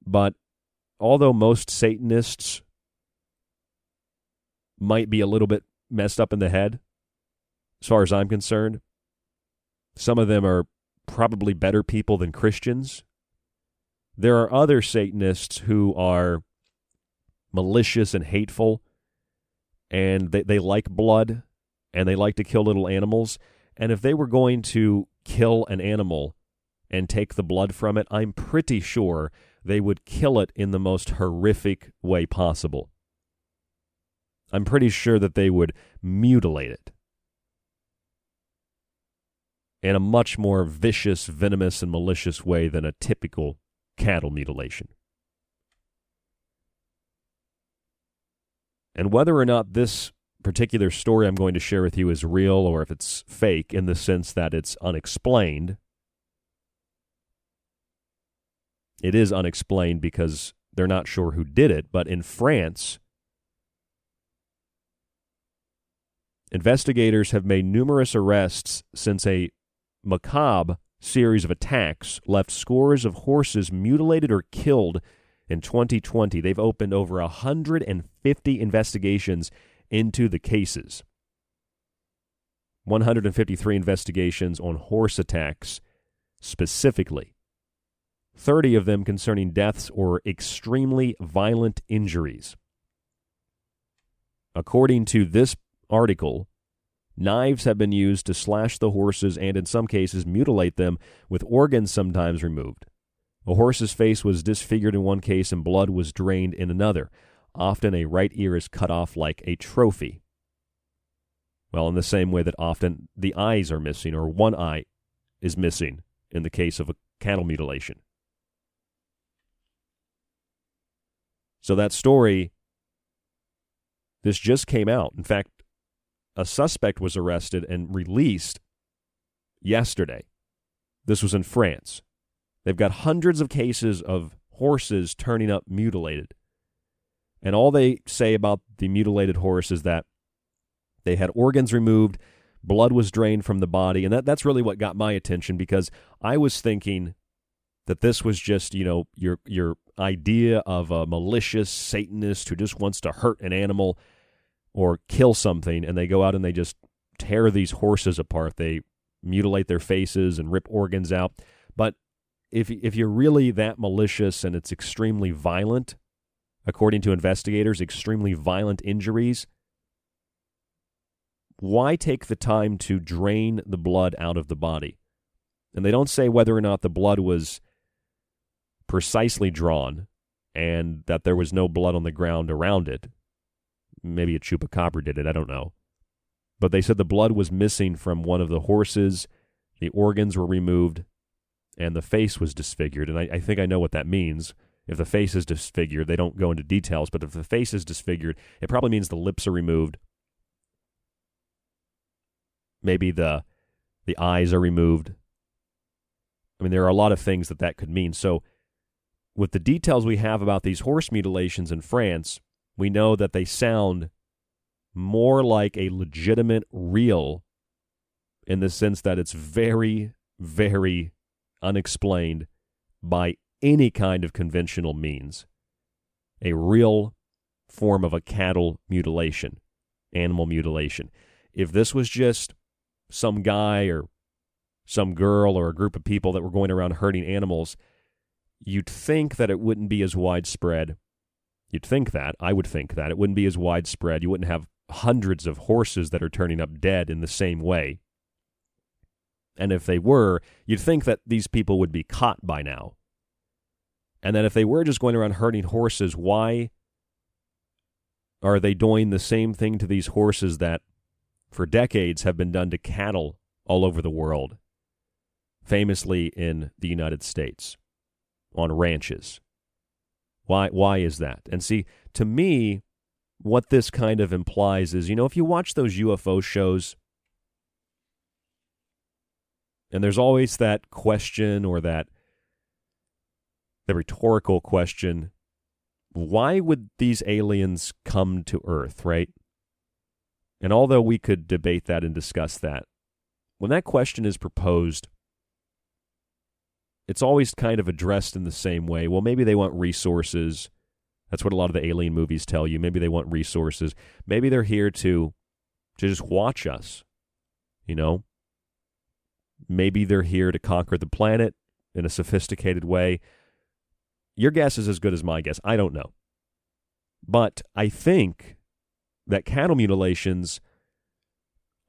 but although most Satanists might be a little bit messed up in the head, as far as I'm concerned, some of them are probably better people than Christians. There are other Satanists who are malicious and hateful, and they, they like blood and they like to kill little animals. And if they were going to kill an animal and take the blood from it, I'm pretty sure they would kill it in the most horrific way possible. I'm pretty sure that they would mutilate it in a much more vicious, venomous, and malicious way than a typical cattle mutilation. And whether or not this particular story I'm going to share with you is real or if it's fake in the sense that it's unexplained, it is unexplained because they're not sure who did it. But in France, investigators have made numerous arrests since a macabre series of attacks left scores of horses mutilated or killed in 2020. They've opened over 150 investigations into the cases. 153 investigations on horse attacks specifically. 30 of them concerning deaths or extremely violent injuries. According to this article, Knives have been used to slash the horses and, in some cases, mutilate them, with organs sometimes removed. A horse's face was disfigured in one case and blood was drained in another. Often a right ear is cut off like a trophy. Well, in the same way that often the eyes are missing or one eye is missing in the case of a cattle mutilation. So that story, this just came out. In fact, a suspect was arrested and released yesterday. This was in France. They've got hundreds of cases of horses turning up mutilated. And all they say about the mutilated horse is that they had organs removed, blood was drained from the body, and that, that's really what got my attention because I was thinking that this was just, you know, your your idea of a malicious Satanist who just wants to hurt an animal or kill something and they go out and they just tear these horses apart. They mutilate their faces and rip organs out. But if if you're really that malicious and it's extremely violent, according to investigators, extremely violent injuries, why take the time to drain the blood out of the body? And they don't say whether or not the blood was precisely drawn and that there was no blood on the ground around it maybe a chupacabra did it. I don't know. But they said the blood was missing from one of the horses. The organs were removed. and the face was disfigured. And I, I think I know what that means. If the face is disfigured, they don't go into details, but if the face is disfigured, it probably means the lips are removed. Maybe the the eyes are removed. I mean, there are a lot of things that that could mean. So, with the details we have about these horse mutilations in France, we know that they sound more like a legitimate, real, in the sense that it's very, very unexplained by any kind of conventional means. A real form of a cattle mutilation, animal mutilation. If this was just some guy or some girl or a group of people that were going around hurting animals, you'd think that it wouldn't be as widespread. You'd think that. I would think that. It wouldn't be as widespread. You wouldn't have hundreds of horses that are turning up dead in the same way. And if they were, you'd think that these people would be caught by now. And that if they were just going around hurting horses, why are they doing the same thing to these horses that for decades have been done to cattle all over the world, famously in the United States, on ranches? Why, why is that? And see, to me, what this kind of implies is you know, if you watch those UFO shows, and there's always that question or that the rhetorical question why would these aliens come to Earth, right? And although we could debate that and discuss that, when that question is proposed, it's always kind of addressed in the same way. Well, maybe they want resources. That's what a lot of the alien movies tell you. Maybe they want resources. Maybe they're here to to just watch us. You know? Maybe they're here to conquer the planet in a sophisticated way. Your guess is as good as my guess. I don't know. But I think that cattle mutilations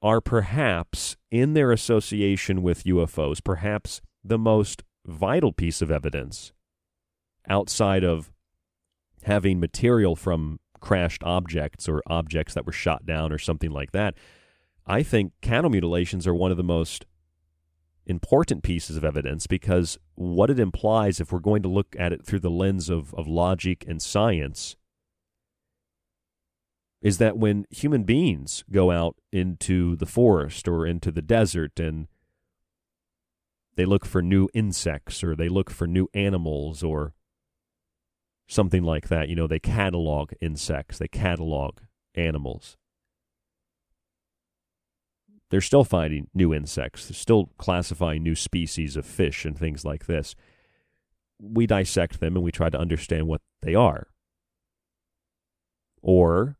are perhaps, in their association with UFOs, perhaps the most vital piece of evidence outside of having material from crashed objects or objects that were shot down or something like that. I think cattle mutilations are one of the most important pieces of evidence because what it implies, if we're going to look at it through the lens of, of logic and science, is that when human beings go out into the forest or into the desert and they look for new insects or they look for new animals or something like that, you know, they catalog insects, they catalog animals they're still finding new insects, they're still classifying new species of fish and things like this. We dissect them and we try to understand what they are. Or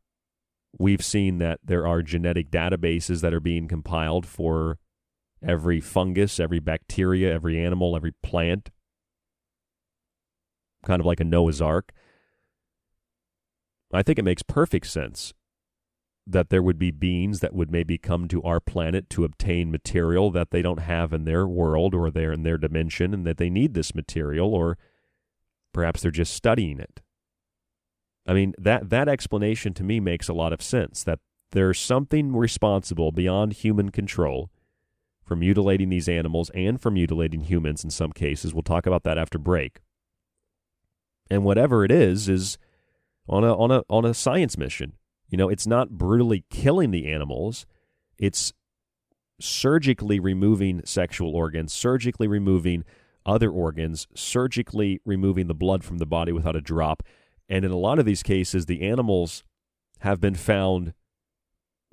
we've seen that there are genetic databases that are being compiled for every fungus, every bacteria, every animal, every plant, kind of like a Noah's Ark. I think it makes perfect sense that there would be beings that would maybe come to our planet to obtain material that they don't have in their world or they're in their dimension and that they need this material or perhaps they're just studying it. I mean that that explanation to me makes a lot of sense that there's something responsible beyond human control for mutilating these animals and for mutilating humans in some cases. We'll talk about that after break. And whatever it is is on a on a on a science mission you know, it's not brutally killing the animals, it's surgically removing sexual organs, surgically removing other organs, surgically removing the blood from the body without a drop. And in a lot of these cases, the animals have been found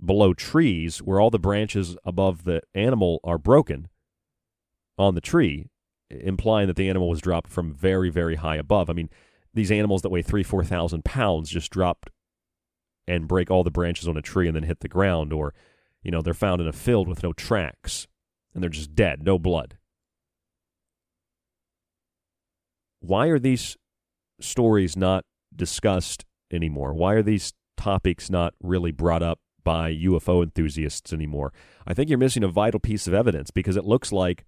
below trees where all the branches above the animal are broken on the tree, implying that the animal was dropped from very, very high above. I mean, these animals that weigh three, 4,000 pounds just dropped and break all the branches on a tree and then hit the ground, or, you know, they're found in a field with no tracks and they're just dead, no blood. Why are these stories not discussed anymore? Why are these topics not really brought up by UFO enthusiasts anymore? I think you're missing a vital piece of evidence because it looks like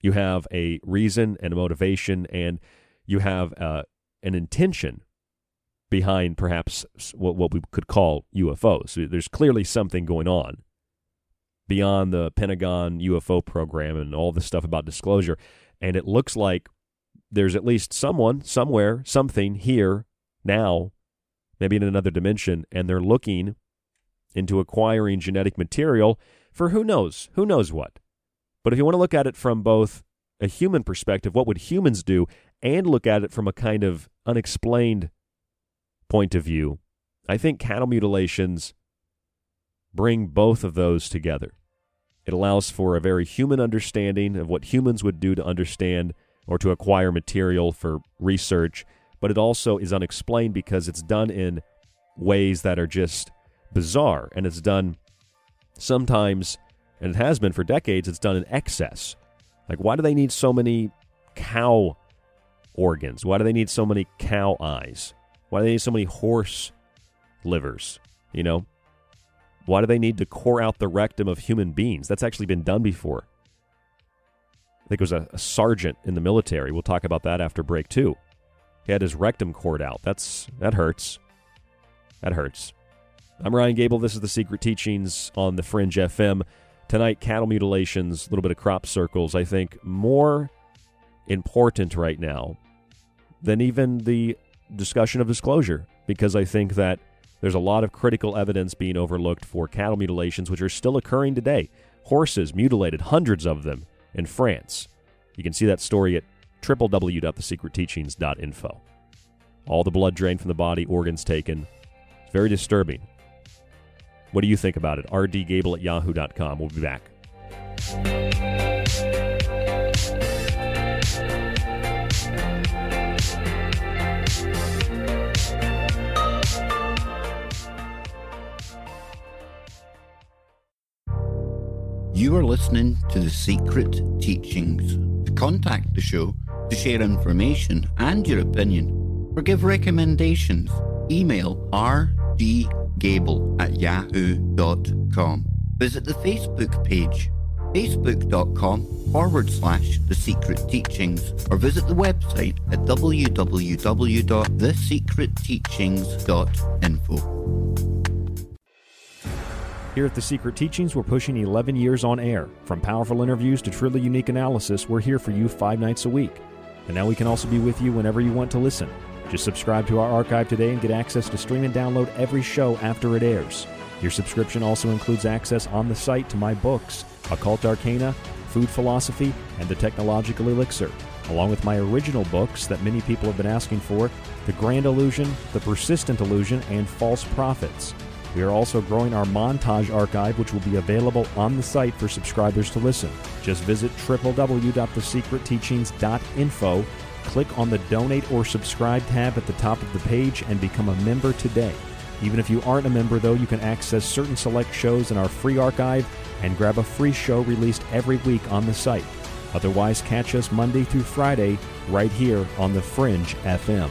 you have a reason and a motivation and you have uh, an intention behind perhaps what, what we could call UFOs. There's clearly something going on. beyond the Pentagon UFO program and all this stuff about disclosure. And it looks like there's at least someone, somewhere, something here now, maybe in another dimension, and they're looking into acquiring genetic material for who knows, who knows what. But if you want to look at it from both a human perspective, what would humans do, and look at it from a kind of unexplained point of view, I think cattle mutilations bring both of those together. It allows for a very human understanding of what humans would do to understand or to acquire material for research, but it also is unexplained because it's done in ways that are just bizarre and it's done sometimes and it has been for decades it's done in excess. Like why do they need so many cow organs? Why do they need so many cow eyes? Why do they need so many horse livers? You know, why do they need to core out the rectum of human beings? That's actually been done before. I think it was a, a sergeant in the military. We'll talk about that after break too. He had his rectum cored out. That's that hurts. That hurts. I'm Ryan Gable. This is the Secret Teachings on the Fringe FM. Tonight, cattle mutilations, a little bit of crop circles. I think more important right now than even the discussion of disclosure, because I think that there's a lot of critical evidence being overlooked for cattle mutilations, which are still occurring today. Horses mutilated, hundreds of them in France. You can see that story at www.thesecretteachings.info. All the blood drained from the body, organs taken. It's very disturbing. What do you think about it? rdgable at yahoo.com. We'll be back. You are listening to The Secret Teachings. To contact the show, to share information and your opinion, or give recommendations, email rdgable at yahoo.com. Visit the Facebook page, facebook.com forward slash The Secret Teachings, or visit the website at www.thesecretteachings.info. Here at The Secret Teachings, we're pushing 11 years on air. From powerful interviews to truly unique analysis, we're here for you five nights a week. And now we can also be with you whenever you want to listen. Just subscribe to our archive today and get access to stream and download every show after it airs. Your subscription also includes access on the site to my books, Occult Arcana, Food Philosophy, and The Technological Elixir, along with my original books that many people have been asking for The Grand Illusion, The Persistent Illusion, and False Prophets. We are also growing our montage archive, which will be available on the site for subscribers to listen. Just visit www.thesecretteachings.info, click on the donate or subscribe tab at the top of the page, and become a member today. Even if you aren't a member, though, you can access certain select shows in our free archive and grab a free show released every week on the site. Otherwise, catch us Monday through Friday right here on The Fringe FM.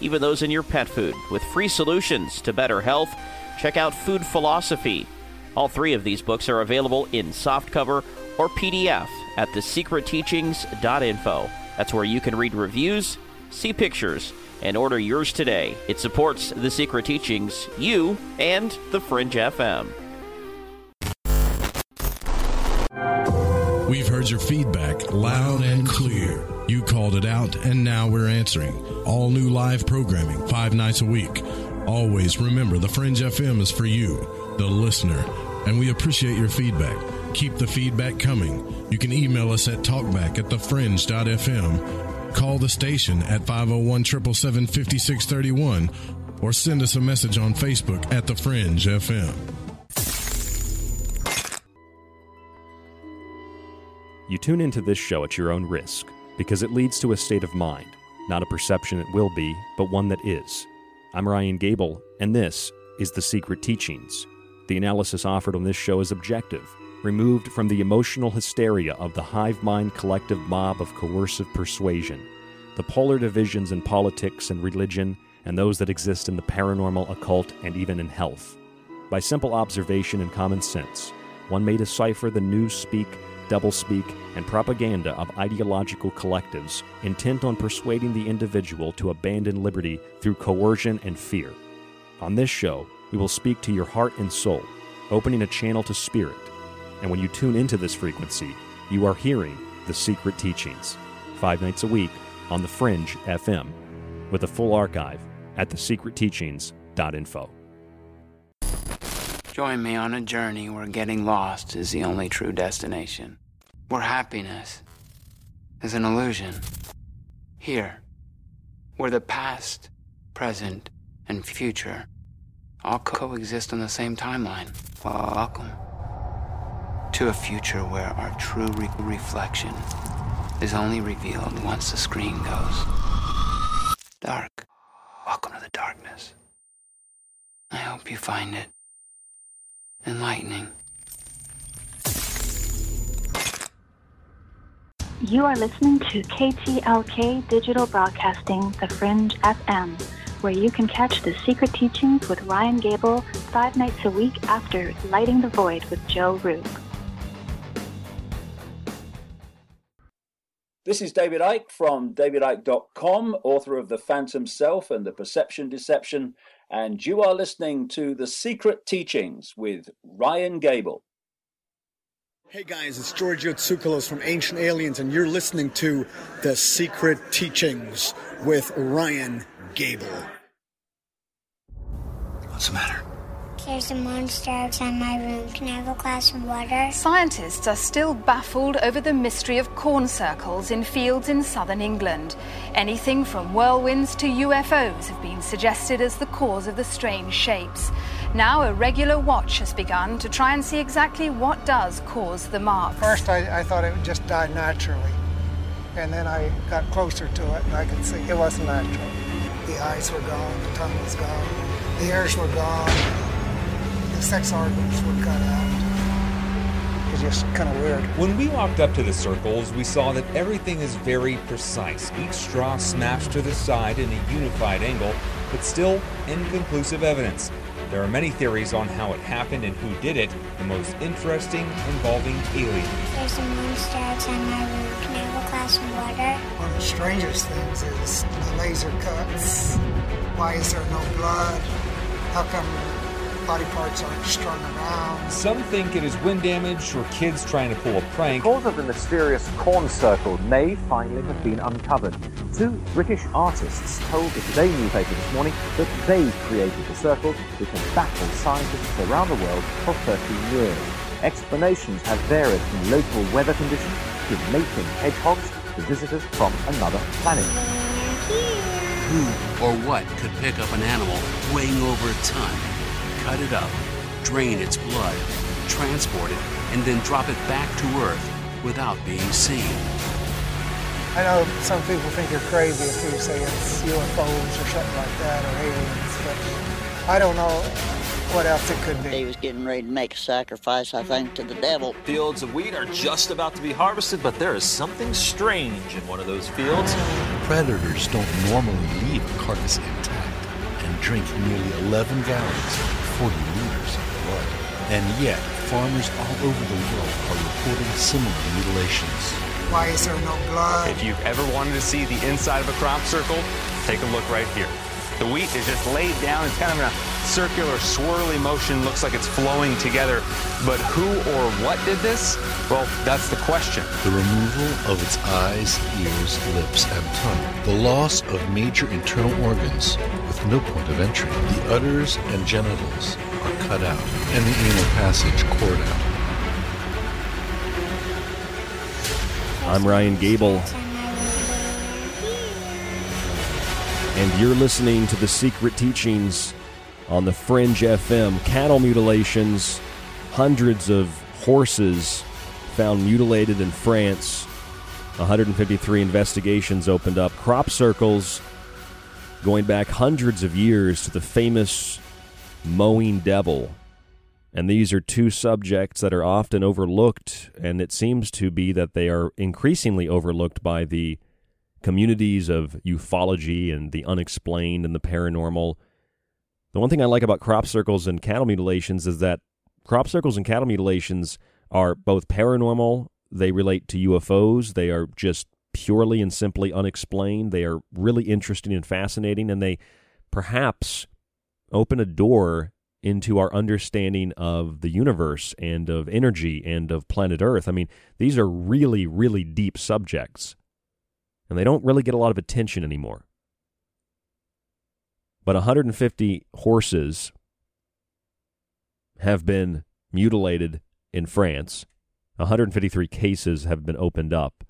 even those in your pet food, with free solutions to better health, check out Food Philosophy. All three of these books are available in softcover or PDF at thesecretteachings.info. That's where you can read reviews, see pictures, and order yours today. It supports The Secret Teachings, you, and The Fringe FM. We've heard your feedback loud and clear. You called it out, and now we're answering. All new live programming, five nights a week. Always remember the Fringe FM is for you, the listener, and we appreciate your feedback. Keep the feedback coming. You can email us at talkback at thefringe.fm, call the station at 501 777 5631, or send us a message on Facebook at The Fringe FM. You tune into this show at your own risk because it leads to a state of mind, not a perception it will be, but one that is. I'm Ryan Gable, and this is The Secret Teachings. The analysis offered on this show is objective, removed from the emotional hysteria of the hive mind collective mob of coercive persuasion, the polar divisions in politics and religion, and those that exist in the paranormal, occult, and even in health. By simple observation and common sense, one may decipher the new speak doublespeak, and propaganda of ideological collectives intent on persuading the individual to abandon liberty through coercion and fear. On this show, we will speak to your heart and soul, opening a channel to spirit. And when you tune into this frequency, you are hearing the secret teachings, five nights a week on The Fringe FM, with a full archive at thesecretteachings.info. Join me on a journey where getting lost is the only true destination. Where happiness is an illusion. Here, where the past, present, and future all coexist on the same timeline. Welcome to a future where our true re- reflection is only revealed once the screen goes dark. Welcome to the darkness. I hope you find it enlightening. You are listening to KTLK Digital Broadcasting, The Fringe FM, where you can catch the secret teachings with Ryan Gable five nights a week after Lighting the Void with Joe Rupe. This is David Icke from davidicke.com, author of The Phantom Self and The Perception Deception, and you are listening to The Secret Teachings with Ryan Gable. Hey guys, it's Giorgio Tsoukalos from Ancient Aliens, and you're listening to The Secret Teachings with Ryan Gable. What's the matter? There's a monster outside my room. Can I have a glass of water? Scientists are still baffled over the mystery of corn circles in fields in southern England. Anything from whirlwinds to UFOs have been suggested as the cause of the strange shapes. Now, a regular watch has begun to try and see exactly what does cause the marks. First, I, I thought it would just die naturally. And then I got closer to it and I could see it wasn't natural. The eyes were gone, the tongue was gone, the ears were gone, the sex organs were cut out. It's just kind of weird. When we walked up to the circles, we saw that everything is very precise. Each straw smashed to the side in a unified angle, but still inconclusive evidence. There are many theories on how it happened and who did it, the most interesting involving aliens. There's a monster outside my room. Can I have a glass of water? One of the strangest things is the laser cuts. Why is there no blood? How come body parts aren't strung around? Some think it is wind damage or kids trying to pull a prank. The cause of the mysterious corn circle may finally have been uncovered. Two British artists told the Today newspaper this morning that they created the circle, which has baffled scientists around the world for 13 years. Explanations have varied from local weather conditions to mating hedgehogs to visitors from another planet. Who or what could pick up an animal weighing over a ton, cut it up, drain its blood, transport it, and then drop it back to Earth without being seen? I know some people think you're crazy if you say it's UFOs or something like that or aliens, but I don't know what else it could be. He was getting ready to make a sacrifice, I think, to the devil. Fields of wheat are just about to be harvested, but there is something strange in one of those fields. Predators don't normally leave a carcass intact and drink nearly 11 gallons, 40 liters of blood. And yet, farmers all over the world are reporting similar mutilations. Why is there no blood? If you've ever wanted to see the inside of a crop circle, take a look right here. The wheat is just laid down. It's kind of in a circular, swirly motion. Looks like it's flowing together. But who or what did this? Well, that's the question. The removal of its eyes, ears, lips, and tongue. The loss of major internal organs with no point of entry. The udders and genitals are cut out, and the anal passage cored out. I'm Ryan Gable. And you're listening to the secret teachings on the Fringe FM. Cattle mutilations, hundreds of horses found mutilated in France. 153 investigations opened up. Crop circles going back hundreds of years to the famous mowing devil. And these are two subjects that are often overlooked, and it seems to be that they are increasingly overlooked by the communities of ufology and the unexplained and the paranormal. The one thing I like about crop circles and cattle mutilations is that crop circles and cattle mutilations are both paranormal, they relate to UFOs, they are just purely and simply unexplained, they are really interesting and fascinating, and they perhaps open a door into our understanding of the universe and of energy and of planet Earth. I mean, these are really, really deep subjects, and they don't really get a lot of attention anymore. But 150 horses have been mutilated in France. 153 cases have been opened up.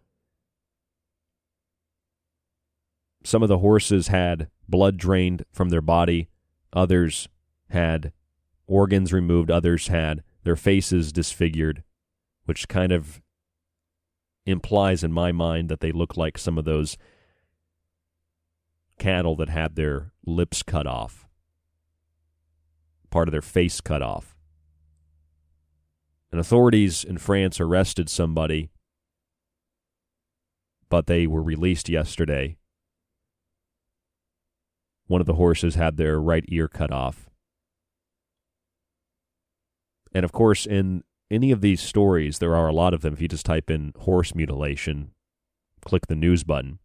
Some of the horses had blood drained from their body, others had organs removed, others had their faces disfigured, which kind of implies in my mind that they look like some of those cattle that had their lips cut off, part of their face cut off. And authorities in France arrested somebody, but they were released yesterday. One of the horses had their right ear cut off. And of course, in any of these stories, there are a lot of them. If you just type in horse mutilation, click the news button,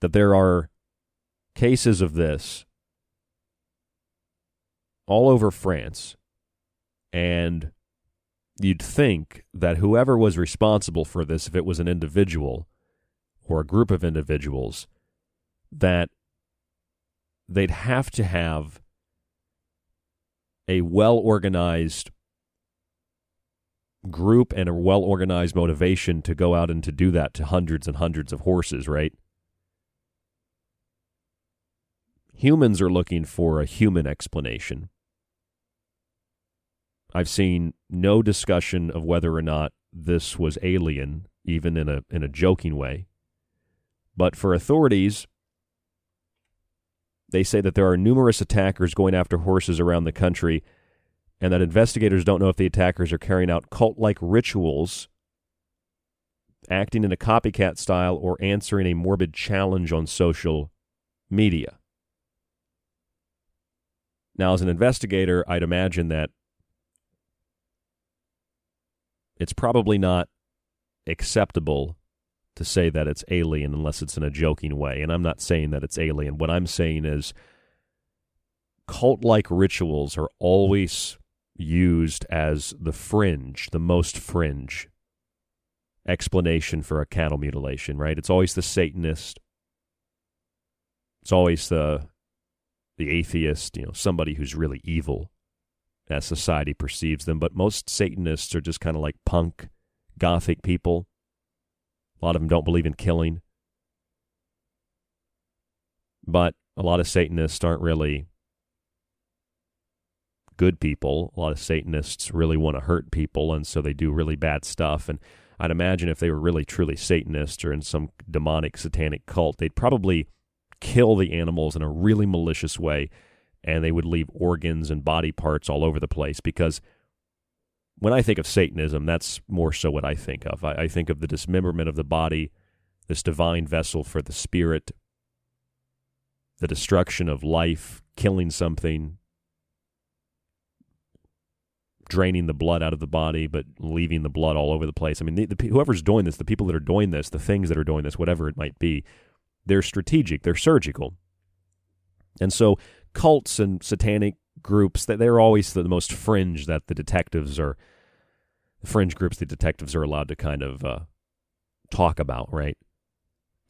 that there are cases of this all over France. And you'd think that whoever was responsible for this, if it was an individual or a group of individuals, that they'd have to have a well organized group and a well organized motivation to go out and to do that to hundreds and hundreds of horses, right? Humans are looking for a human explanation. I've seen no discussion of whether or not this was alien, even in a in a joking way. But for authorities, they say that there are numerous attackers going after horses around the country, and that investigators don't know if the attackers are carrying out cult like rituals, acting in a copycat style, or answering a morbid challenge on social media. Now, as an investigator, I'd imagine that it's probably not acceptable to say that it's alien unless it's in a joking way. And I'm not saying that it's alien. What I'm saying is cult like rituals are always used as the fringe, the most fringe explanation for a cattle mutilation, right? It's always the Satanist. It's always the the atheist, you know, somebody who's really evil as society perceives them. But most Satanists are just kind of like punk, gothic people a lot of them don't believe in killing. But a lot of Satanists aren't really good people. A lot of Satanists really want to hurt people, and so they do really bad stuff. And I'd imagine if they were really truly Satanists or in some demonic satanic cult, they'd probably kill the animals in a really malicious way, and they would leave organs and body parts all over the place because when I think of Satanism, that's more so what I think of. I, I, think of the dismemberment of the body, this divine vessel for the spirit, the destruction of life, killing something, draining the blood out of the body, but leaving the blood all over the place. I mean, the, the, whoever's doing this, the people that are doing this, the things that are doing this, whatever it might be, they're strategic, they're surgical. And so cults and satanic groups that they're always the most fringe that the detectives are fringe groups the detectives are allowed to kind of uh, talk about, right?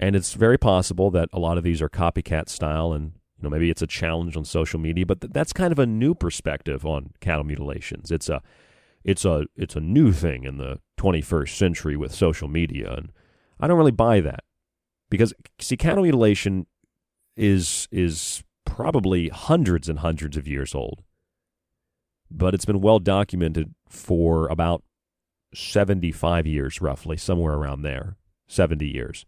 And it's very possible that a lot of these are copycat style and you know maybe it's a challenge on social media, but th- that's kind of a new perspective on cattle mutilations. It's a it's a it's a new thing in the 21st century with social media and I don't really buy that. Because see cattle mutilation is is probably hundreds and hundreds of years old. But it's been well documented for about 75 years, roughly, somewhere around there, 70 years.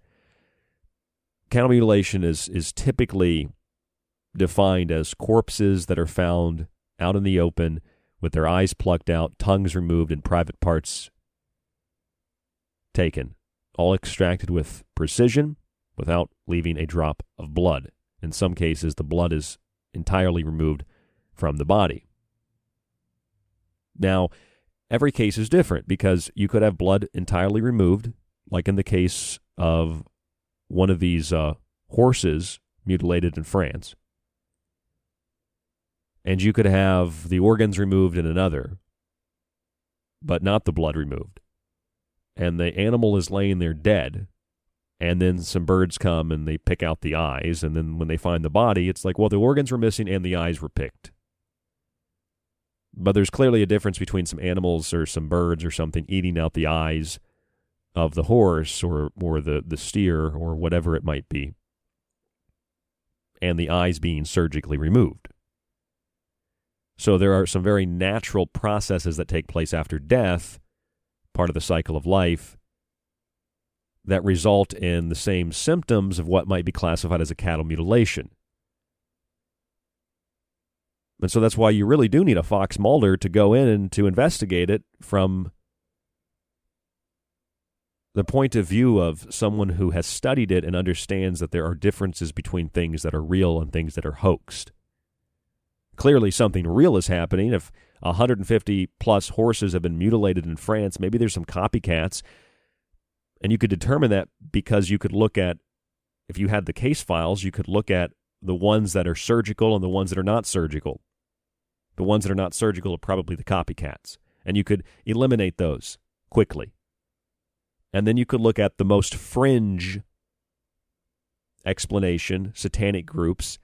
Cattle mutilation is, is typically defined as corpses that are found out in the open with their eyes plucked out, tongues removed, and private parts taken, all extracted with precision without leaving a drop of blood. In some cases, the blood is entirely removed from the body. Now, every case is different because you could have blood entirely removed, like in the case of one of these uh, horses mutilated in France. And you could have the organs removed in another, but not the blood removed. And the animal is laying there dead, and then some birds come and they pick out the eyes and then when they find the body it's like well the organs were missing and the eyes were picked but there's clearly a difference between some animals or some birds or something eating out the eyes of the horse or or the the steer or whatever it might be and the eyes being surgically removed so there are some very natural processes that take place after death part of the cycle of life that result in the same symptoms of what might be classified as a cattle mutilation. And so that's why you really do need a Fox Mulder to go in and to investigate it from the point of view of someone who has studied it and understands that there are differences between things that are real and things that are hoaxed. Clearly, something real is happening. If 150 plus horses have been mutilated in France, maybe there's some copycats and you could determine that because you could look at, if you had the case files, you could look at the ones that are surgical and the ones that are not surgical. The ones that are not surgical are probably the copycats. And you could eliminate those quickly. And then you could look at the most fringe explanation, satanic groups.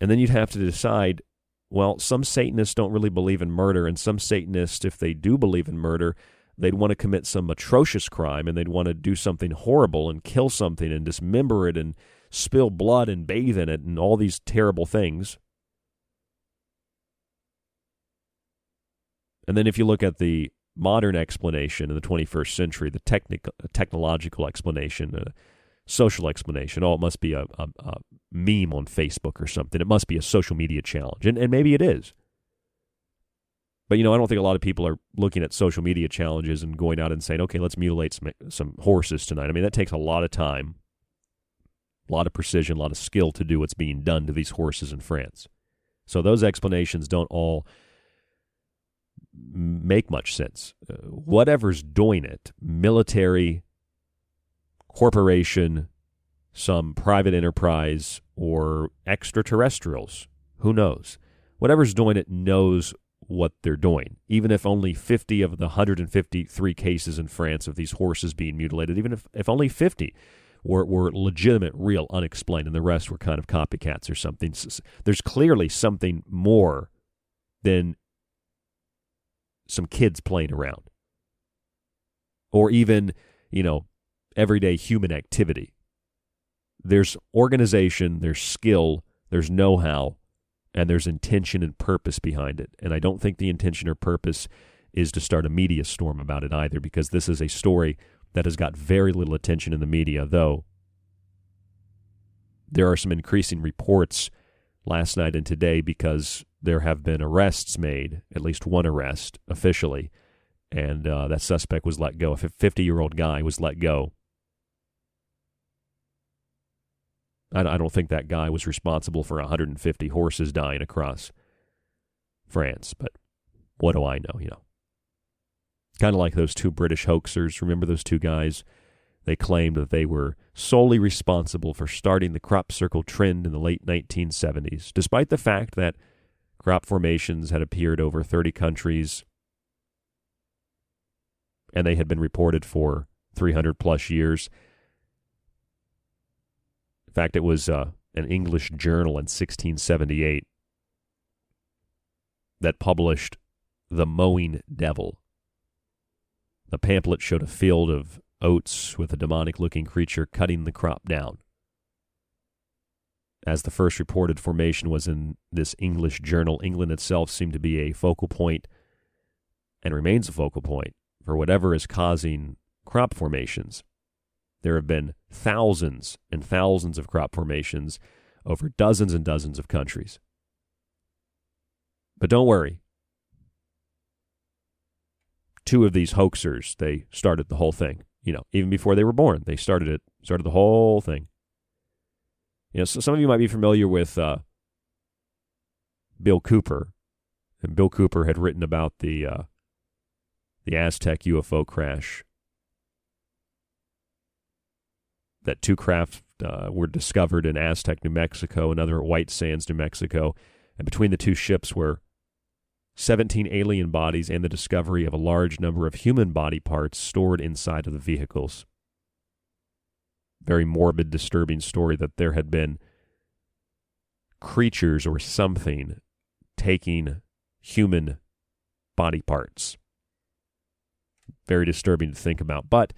And then you'd have to decide well, some Satanists don't really believe in murder, and some Satanists, if they do believe in murder, they'd want to commit some atrocious crime and they'd want to do something horrible and kill something and dismember it and spill blood and bathe in it and all these terrible things. And then if you look at the modern explanation in the 21st century, the technical, technological explanation, the social explanation, oh, it must be a, a, a, meme on Facebook or something. It must be a social media challenge. And, and maybe it is. But you know, I don't think a lot of people are looking at social media challenges and going out and saying, "Okay, let's mutilate some some horses tonight." I mean, that takes a lot of time, a lot of precision, a lot of skill to do what's being done to these horses in France. So those explanations don't all make much sense. Uh, whatever's doing it, military, corporation, some private enterprise, or extraterrestrials, who knows? Whatever's doing it knows what they're doing. Even if only 50 of the 153 cases in France of these horses being mutilated, even if, if only 50 were, were legitimate, real, unexplained, and the rest were kind of copycats or something, there's clearly something more than some kids playing around. Or even, you know, everyday human activity. There's organization, there's skill, there's know how, and there's intention and purpose behind it. And I don't think the intention or purpose is to start a media storm about it either, because this is a story that has got very little attention in the media, though there are some increasing reports last night and today because there have been arrests made, at least one arrest officially, and uh, that suspect was let go. A 50 year old guy was let go I don't think that guy was responsible for 150 horses dying across France, but what do I know, you know? Kind of like those two British hoaxers. Remember those two guys They claimed that they were solely responsible for starting the crop circle trend in the late 1970s, despite the fact that crop formations had appeared over 30 countries and they had been reported for 300 plus years. In fact, it was uh, an English journal in 1678 that published The Mowing Devil. The pamphlet showed a field of oats with a demonic looking creature cutting the crop down. As the first reported formation was in this English journal, England itself seemed to be a focal point and remains a focal point for whatever is causing crop formations. There have been thousands and thousands of crop formations over dozens and dozens of countries. But don't worry. Two of these hoaxers, they started the whole thing. You know, even before they were born, they started it, started the whole thing. You know, so some of you might be familiar with uh, Bill Cooper, and Bill Cooper had written about the uh, the Aztec UFO crash. That two craft uh, were discovered in Aztec, New Mexico, another at White Sands, New Mexico, and between the two ships were 17 alien bodies and the discovery of a large number of human body parts stored inside of the vehicles. Very morbid, disturbing story that there had been creatures or something taking human body parts. Very disturbing to think about. But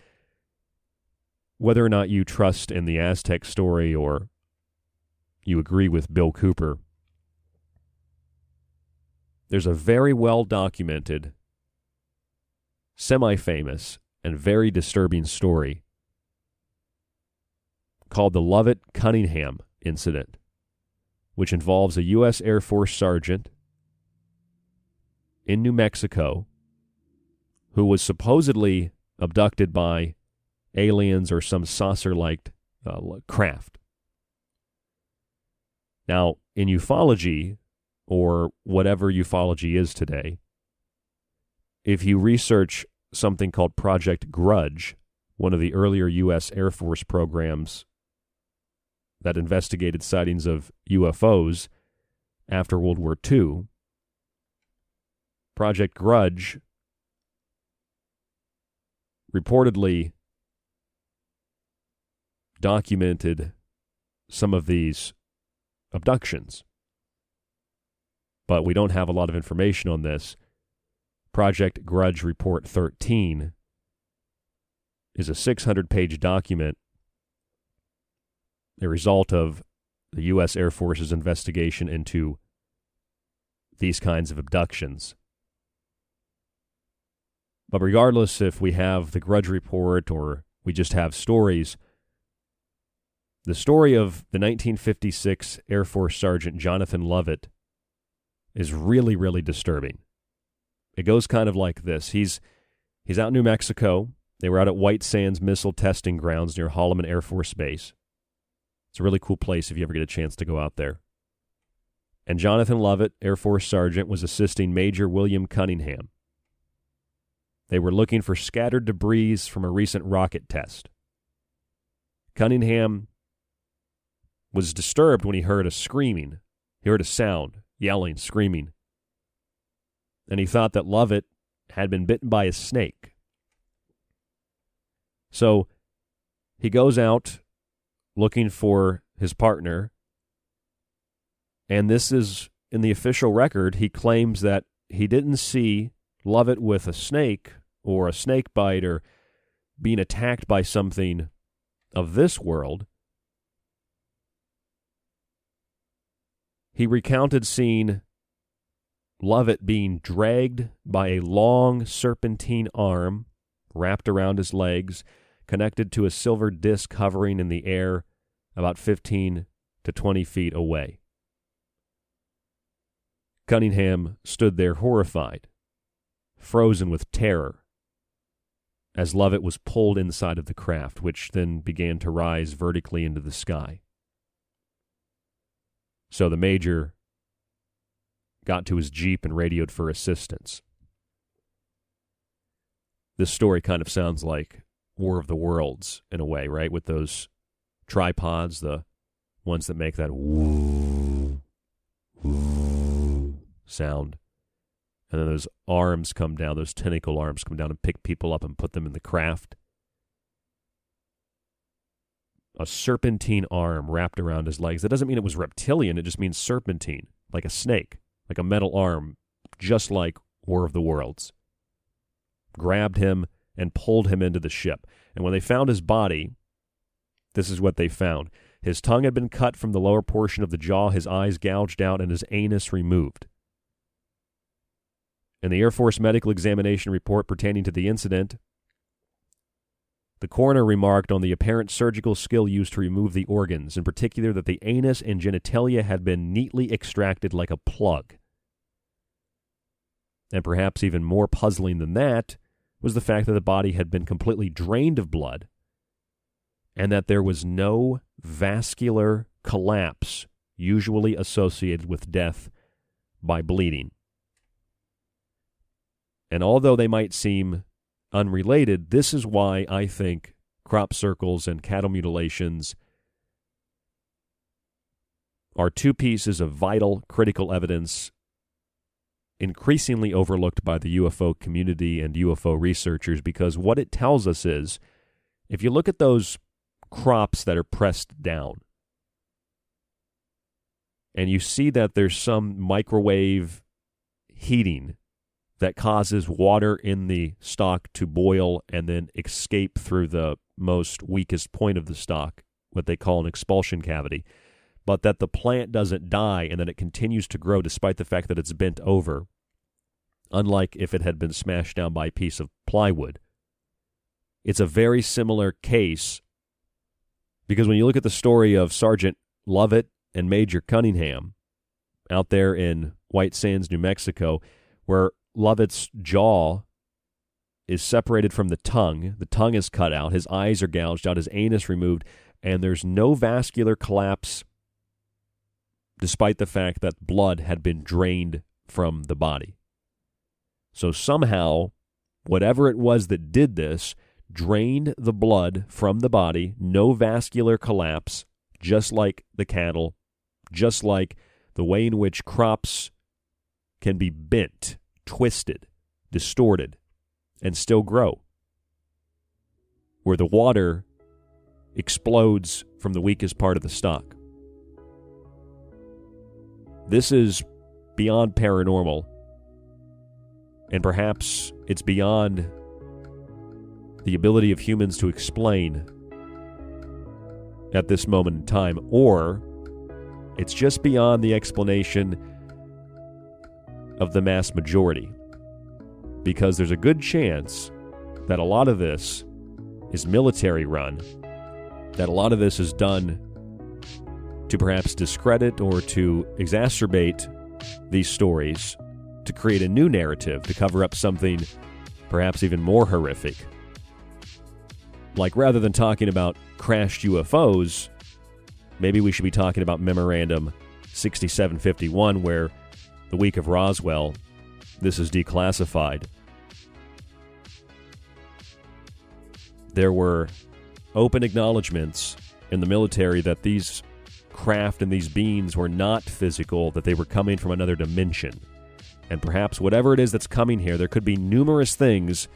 whether or not you trust in the Aztec story or you agree with Bill Cooper, there's a very well documented, semi famous, and very disturbing story called the Lovette Cunningham incident, which involves a U.S. Air Force sergeant in New Mexico who was supposedly abducted by aliens or some saucer like uh, craft. Now, in ufology, or whatever ufology is today, if you research something called Project Grudge, one of the earlier U.S. Air Force programs that investigated sightings of UFOs after World War II, Project Grudge reportedly documented some of these abductions. But we don't have a lot of information on this. Project Grudge Report 13 is a 600 page document, a result of the U.S. Air Force's investigation into these kinds of abductions. But regardless if we have the Grudge Report or we just have stories, the story of the 1956 Air Force Sergeant Jonathan Lovette is really, really disturbing. It goes kind of like this. He's he's out in New Mexico. They were out at White Sands Missile Testing Grounds near Holloman Air Force Base. It's a really cool place if you ever get a chance to go out there. And Jonathan Lovette, Air Force Sergeant, was assisting Major William Cunningham. They were looking for scattered debris from a recent rocket test. Cunningham was disturbed when he heard a screaming. He heard a sound, yelling, screaming. And he thought that Lovette had been bitten by a snake. So he goes out looking for his partner. And this is in the official record. He claims that he didn't see Lovette with a snake or a snake bite or being attacked by something of this world, he recounted seeing Lovette being dragged by a long serpentine arm wrapped around his legs, connected to a silver disc hovering in the air about 15 to 20 feet away. Cunningham stood there horrified, frozen with terror as Lovette was pulled inside of the craft, which then began to rise vertically into the sky. So the major got to his Jeep and radioed for assistance. This story kind of sounds like War of the Worlds in a way, right? With those tripods, the ones that make that sound. And then those arms come down, those tentacle arms come down and pick people up and put them in the craft. A serpentine arm wrapped around his legs. That doesn't mean it was reptilian, it just means serpentine, like a snake, like a metal arm, just like War of the Worlds. Grabbed him and pulled him into the ship. And when they found his body, this is what they found. His tongue had been cut from the lower portion of the jaw, his eyes gouged out, and his anus removed. In the Air Force medical examination report pertaining to the incident, the coroner remarked on the apparent surgical skill used to remove the organs, in particular that the anus and genitalia had been neatly extracted like a plug. And perhaps even more puzzling than that was the fact that the body had been completely drained of blood and that there was no vascular collapse usually associated with death by bleeding. And although they might seem unrelated, this is why I think crop circles and cattle mutilations are two pieces of vital, critical evidence increasingly overlooked by the UFO community and UFO researchers because what it tells us is if you look at those crops that are pressed down and you see that there's some microwave heating that causes water in the stalk to boil and then escape through the most weakest point of the stalk, what they call an expulsion cavity, but that the plant doesn't die and that it continues to grow despite the fact that it's bent over, unlike if it had been smashed down by a piece of plywood. It's a very similar case because when you look at the story of Sergeant Lovette and Major Cunningham out there in White Sands, New Mexico, where Lovette's jaw is separated from the tongue. The tongue is cut out. His eyes are gouged out. His anus removed. And there's no vascular collapse despite the fact that blood had been drained from the body. So somehow, whatever it was that did this drained the blood from the body, no vascular collapse, just like the cattle, just like the way in which crops can be bent twisted, distorted, and still grow. Where the water explodes from the weakest part of the stalk. This is beyond paranormal, and perhaps it's beyond the ability of humans to explain at this moment in time, or it's just beyond the explanation of the mass majority. Because there's a good chance that a lot of this is military run, that a lot of this is done to perhaps discredit or to exacerbate these stories, to create a new narrative, to cover up something perhaps even more horrific. Like rather than talking about crashed UFOs, maybe we should be talking about Memorandum 6751, where the week of Roswell, this is declassified. There were open acknowledgments in the military that these craft and these beings were not physical, that they were coming from another dimension. And perhaps whatever it is that's coming here, there could be numerous things.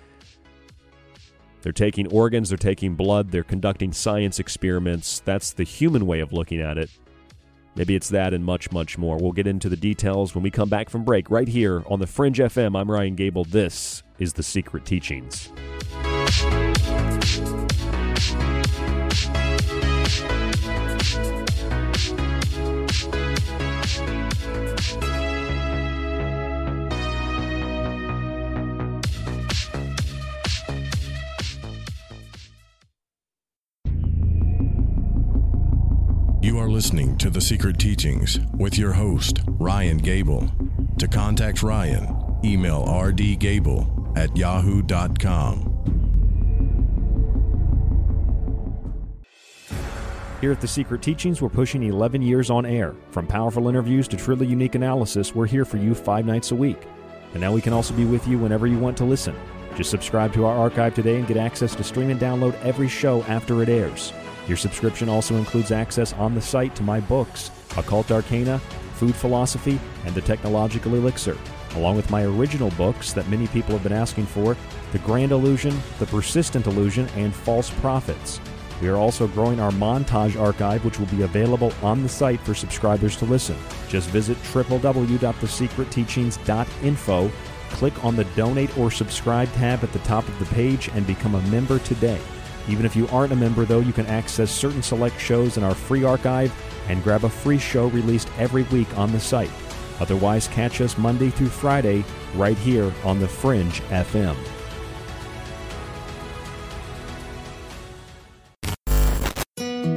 They're taking organs, they're taking blood, they're conducting science experiments. That's the human way of looking at it. Maybe it's that and much, much more. We'll get into the details when we come back from break right here on the Fringe FM. I'm Ryan Gable. This is The Secret Teachings. You are listening to The Secret Teachings with your host, Ryan Gable. To contact Ryan, email rdgable at yahoo.com. Here at The Secret Teachings, we're pushing 11 years on air. From powerful interviews to truly unique analysis, we're here for you five nights a week. And now we can also be with you whenever you want to listen. Just subscribe to our archive today and get access to stream and download every show after it airs. Your subscription also includes access on the site to my books, Occult Arcana, Food Philosophy, and The Technological Elixir, along with my original books that many people have been asking for The Grand Illusion, The Persistent Illusion, and False Prophets. We are also growing our montage archive, which will be available on the site for subscribers to listen. Just visit www.thesecretteachings.info, click on the Donate or Subscribe tab at the top of the page, and become a member today. Even if you aren't a member, though, you can access certain select shows in our free archive and grab a free show released every week on the site. Otherwise, catch us Monday through Friday right here on The Fringe FM.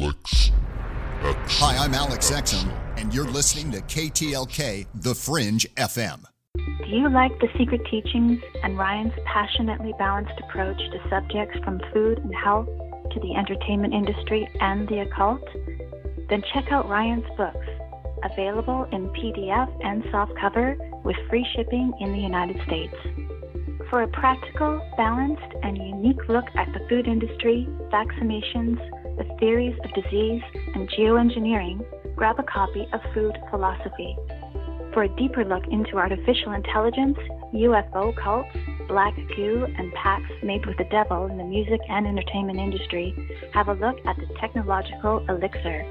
Alex X. Hi, I'm Alex Exum, and you're listening to KTLK The Fringe FM. Do you like the secret teachings and Ryan's passionately balanced approach to subjects from food and health to the entertainment industry and the occult? Then check out Ryan's books, available in PDF and softcover with free shipping in the United States. For a practical, balanced, and unique look at the food industry, vaccinations, the theories of disease, and geoengineering, grab a copy of Food Philosophy. For a deeper look into artificial intelligence, UFO cults, black goo, and pacts made with the devil in the music and entertainment industry, have a look at the technological elixir.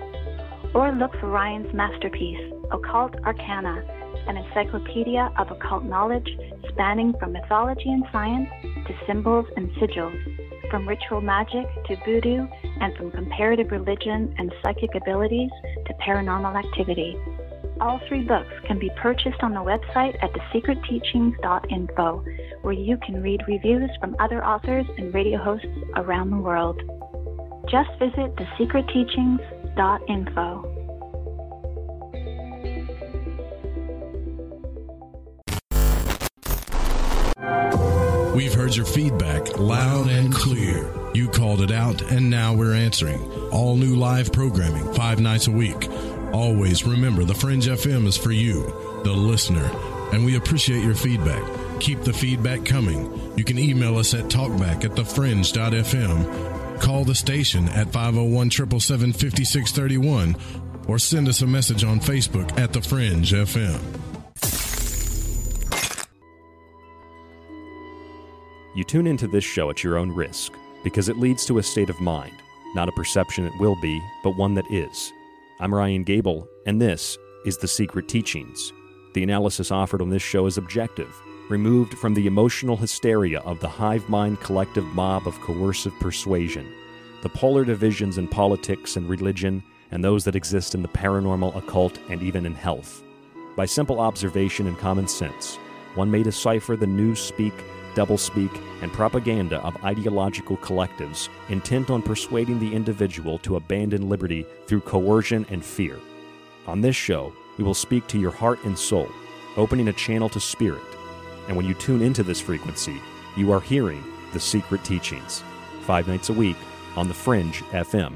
Or look for Ryan's masterpiece, Occult Arcana, an encyclopedia of occult knowledge spanning from mythology and science to symbols and sigils, from ritual magic to voodoo, and from comparative religion and psychic abilities to paranormal activity. All three books can be purchased on the website at thesecretteachings.info, where you can read reviews from other authors and radio hosts around the world. Just visit thesecretteachings.info. We've heard your feedback loud and clear. You called it out, and now we're answering. All new live programming, five nights a week. Always remember the Fringe FM is for you, the listener, and we appreciate your feedback. Keep the feedback coming. You can email us at talkback at thefringe.fm, call the station at 501 777 5631, or send us a message on Facebook at The Fringe FM. You tune into this show at your own risk because it leads to a state of mind, not a perception it will be, but one that is. I'm Ryan Gable, and this is The Secret Teachings. The analysis offered on this show is objective, removed from the emotional hysteria of the hive mind collective mob of coercive persuasion, the polar divisions in politics and religion, and those that exist in the paranormal, occult, and even in health. By simple observation and common sense, one may decipher the newspeak doublespeak, and propaganda of ideological collectives intent on persuading the individual to abandon liberty through coercion and fear. On this show, we will speak to your heart and soul, opening a channel to spirit. And when you tune into this frequency, you are hearing the secret teachings. Five nights a week on The Fringe FM,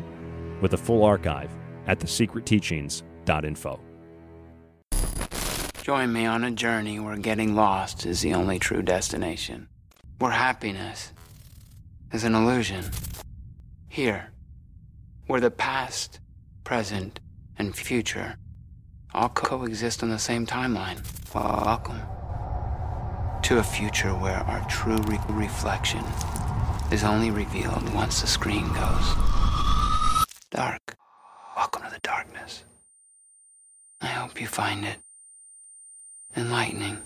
with a full archive at thesecretteachings.info. Join me on a journey where getting lost is the only true destination. Where happiness is an illusion. Here, where the past, present, and future all coexist on the same timeline. Welcome to a future where our true re- reflection is only revealed once the screen goes dark. Welcome to the darkness. I hope you find it enlightening.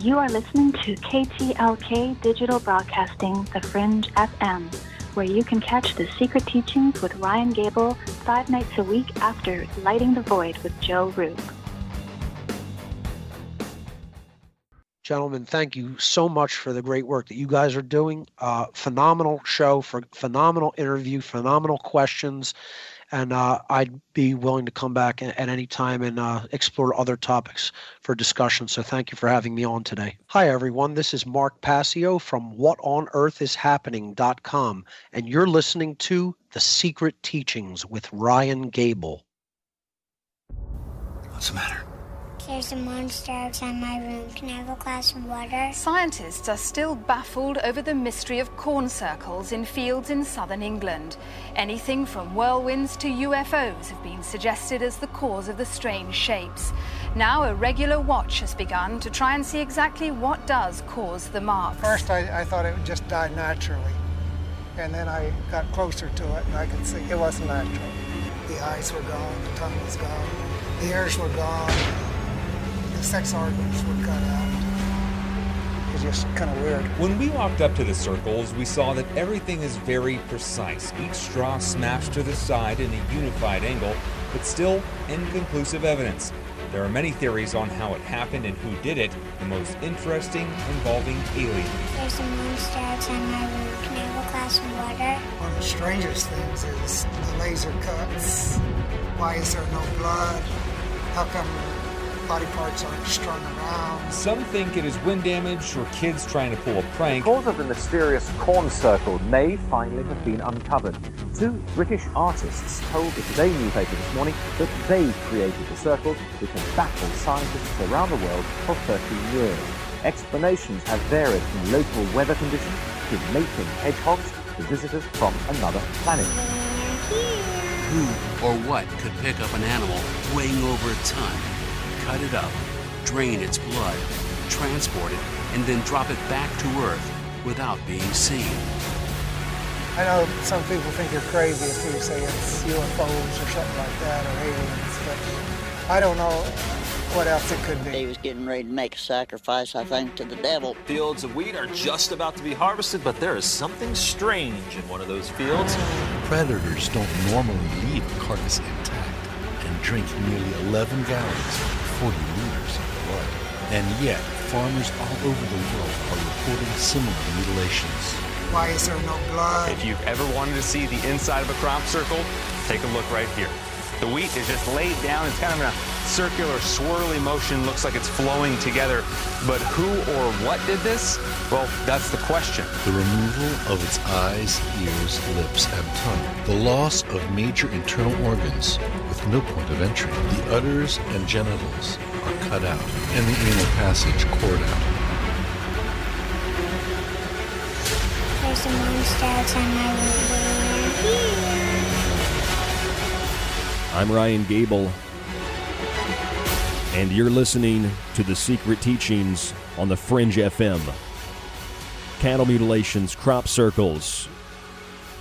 You are listening to KTLK Digital Broadcasting, The Fringe FM, where you can catch the secret teachings with Ryan Gable five nights a week after Lighting the Void with Joe Rupe. Gentlemen, thank you so much for the great work that you guys are doing. Uh, phenomenal show, for phenomenal interview, phenomenal questions, and uh, I'd be willing to come back at, any time and uh, explore other topics for discussion. So thank you for having me on today. Hi, everyone. This is Mark Passio from WhatOnEarthIsHappening.com, and you're listening to The Secret Teachings with Ryan Gable. What's the matter? There's a monster outside my room. Can I have a glass of water? Scientists are still baffled over the mystery of corn circles in fields in southern England. Anything from whirlwinds to UFOs have been suggested as the cause of the strange shapes. Now, a regular watch has begun to try and see exactly what does cause the marks. First, I, I thought it would just die naturally. And then I got closer to it and I could see it wasn't natural. The eyes were gone, the tongue was gone, the ears were gone, the sex organs were cut out. It's just kind of weird. When we walked up to the circles, we saw that everything is very precise. Each straw smashed to the side in a unified angle, but still inconclusive evidence. There are many theories on how it happened and who did it, the most interesting involving aliens. There's a monster outside my room. Can I have a glass of water? One of the strangest things is the laser cuts. Why is there no blood? How come body parts aren't strung around? Some think it is wind damage or kids trying to pull a prank. The cause of the mysterious corn circle may finally have been uncovered. Two British artists told the Today newspaper this morning that they created the circle, which has baffled scientists around the world for 13 years. Explanations have varied from local weather conditions to mating hedgehogs to visitors from another planet. Who or what could pick up an animal weighing over a ton, cut it up, drain its blood, transport it, and then drop it back to Earth without being seen? I know some people think you're crazy if you say it's UFOs or something like that or aliens, but I don't know what else it could be. He was getting ready to make a sacrifice, I think, to the devil. Fields of wheat are just about to be harvested, but there is something strange in one of those fields. Predators don't normally leave a carcass intact and drink nearly 11 gallons, 40 liters of blood. And yet, farmers all over the world are reporting similar mutilations. Why is there no blood? If you've ever wanted to see the inside of a crop circle, take a look right here. The wheat is just laid down. It's kind of in a circular, swirly motion. Looks like it's flowing together. But who or what did this? Well, that's the question. The removal of its eyes, ears, lips, and tongue. The loss of major internal organs with no point of entry. The udders and genitals are cut out, and the anal passage cored out. There's a monster outside my room. I'm Ryan Gable, and you're listening to The Secret Teachings on the Fringe FM. Cattle mutilations, crop circles,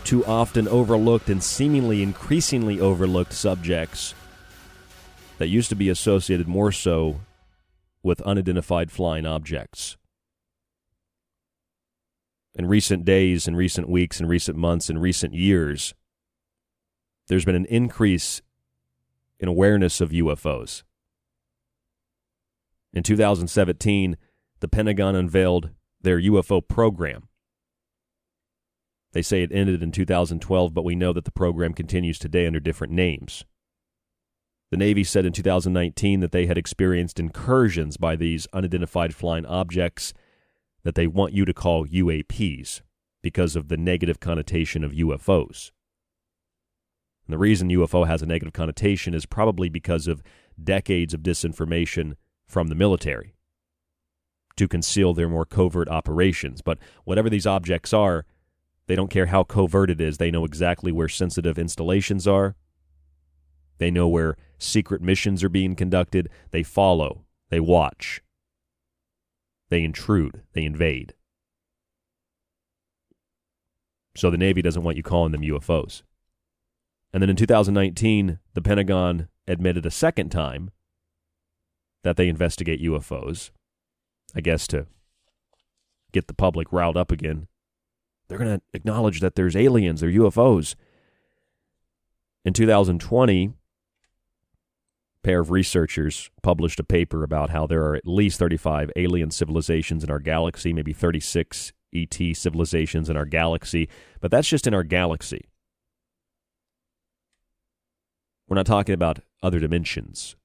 too often overlooked and seemingly increasingly overlooked subjects that used to be associated more so with unidentified flying objects. In recent days, in recent weeks, in recent months, in recent years, there's been an increase in awareness of UFOs. In 2017, the Pentagon unveiled their UFO program. They say it ended in 2012, but we know that the program continues today under different names. The Navy said in 2019 that they had experienced incursions by these unidentified flying objects that they want you to call UAPs because of the negative connotation of UFOs. And the reason UFO has a negative connotation is probably because of decades of disinformation from the military to conceal their more covert operations. But whatever these objects are, they don't care how covert it is. They know exactly where sensitive installations are. They know where secret missions are being conducted. They follow. They watch. They intrude. They invade. So the Navy doesn't want you calling them UFOs. And then in 2019, the Pentagon admitted a second time that they investigate UFOs, I guess to get the public riled up again. They're going to acknowledge that there's aliens, they're UFOs. In 2020, a pair of researchers published a paper about how there are at least 35 alien civilizations in our galaxy, maybe 36 ET civilizations in our galaxy, but that's just in our galaxy. We're not talking about other dimensions,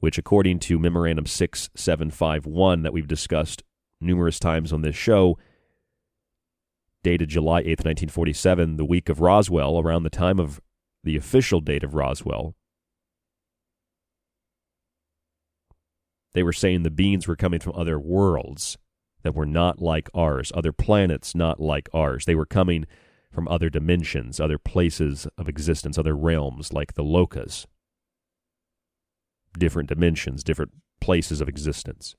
which, according to Memorandum 6751 that we've discussed numerous times on this show, dated July 8th, 1947, the week of Roswell, around the time of the official date of Roswell, they were saying the beings were coming from other worlds that were not like ours, other planets not like ours. They were coming from other dimensions, other places of existence, other realms like the Lokas. Different dimensions, different places of existence.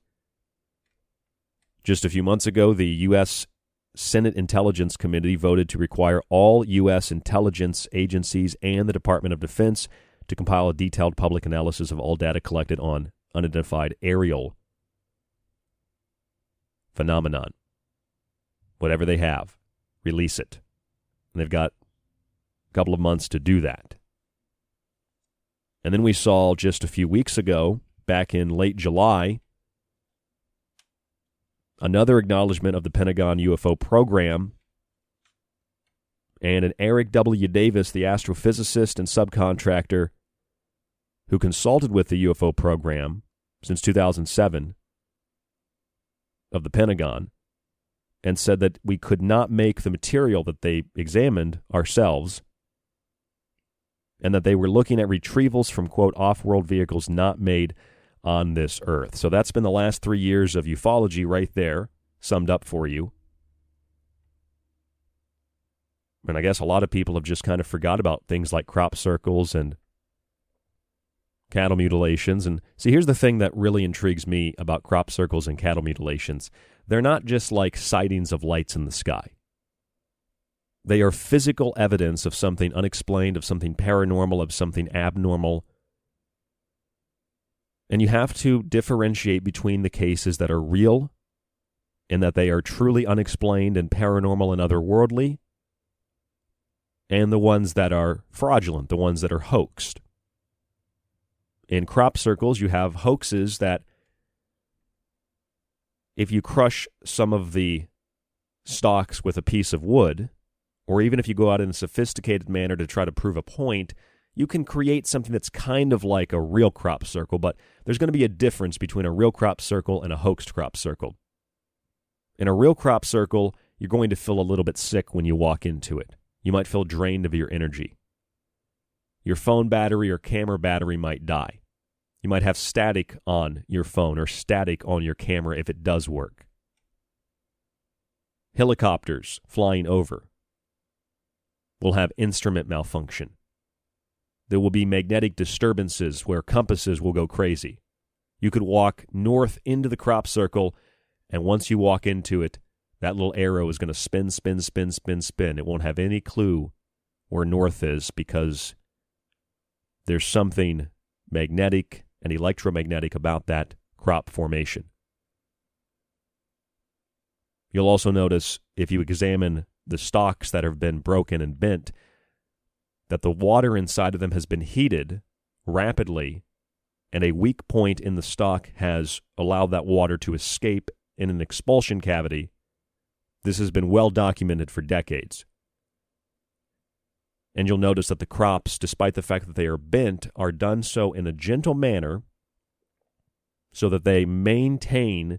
Just a few months ago, the U.S. Senate Intelligence Committee voted to require all U.S. intelligence agencies and the Department of Defense to compile a detailed public analysis of all data collected on unidentified aerial phenomenon. Whatever they have, release it. And they've got a couple of months to do that. And then we saw just a few weeks ago, back in late July, another acknowledgement of the Pentagon UFO program. And an Eric W. Davis, the astrophysicist and subcontractor who consulted with the UFO program since 2007 of the Pentagon, and said that we could not make the material that they examined ourselves and that they were looking at retrievals from, quote, off world vehicles not made on this earth. So that's been the last three years of ufology right there, summed up for you. And I guess a lot of people have just kind of forgot about things like crop circles and cattle mutilations. And see, here's the thing that really intrigues me about crop circles and cattle mutilations they're not just like sightings of lights in the sky. They are physical evidence of something unexplained, of something paranormal, of something abnormal. And you have to differentiate between the cases that are real and that they are truly unexplained and paranormal and otherworldly, and the ones that are fraudulent, the ones that are hoaxed. In crop circles, you have hoaxes that if you crush some of the stalks with a piece of wood, or even if you go out in a sophisticated manner to try to prove a point, you can create something that's kind of like a real crop circle, but there's going to be a difference between a real crop circle and a hoaxed crop circle. In a real crop circle, you're going to feel a little bit sick when you walk into it. You might feel drained of your energy. Your phone battery or camera battery might die. You might have static on your phone or static on your camera if it does work. Helicopters flying over will have instrument malfunction. There will be magnetic disturbances where compasses will go crazy. You could walk north into the crop circle, and once you walk into it, that little arrow is going to spin, spin, spin, spin, spin. It won't have any clue where north is because there's something magnetic and electromagnetic about that crop formation. You'll also notice if you examine the stalks that have been broken and bent that the water inside of them has been heated rapidly and a weak point in the stalk has allowed that water to escape in an expulsion cavity. This has been well documented for decades. And you'll notice that the crops, despite the fact that they are bent, are done so in a gentle manner so that they maintain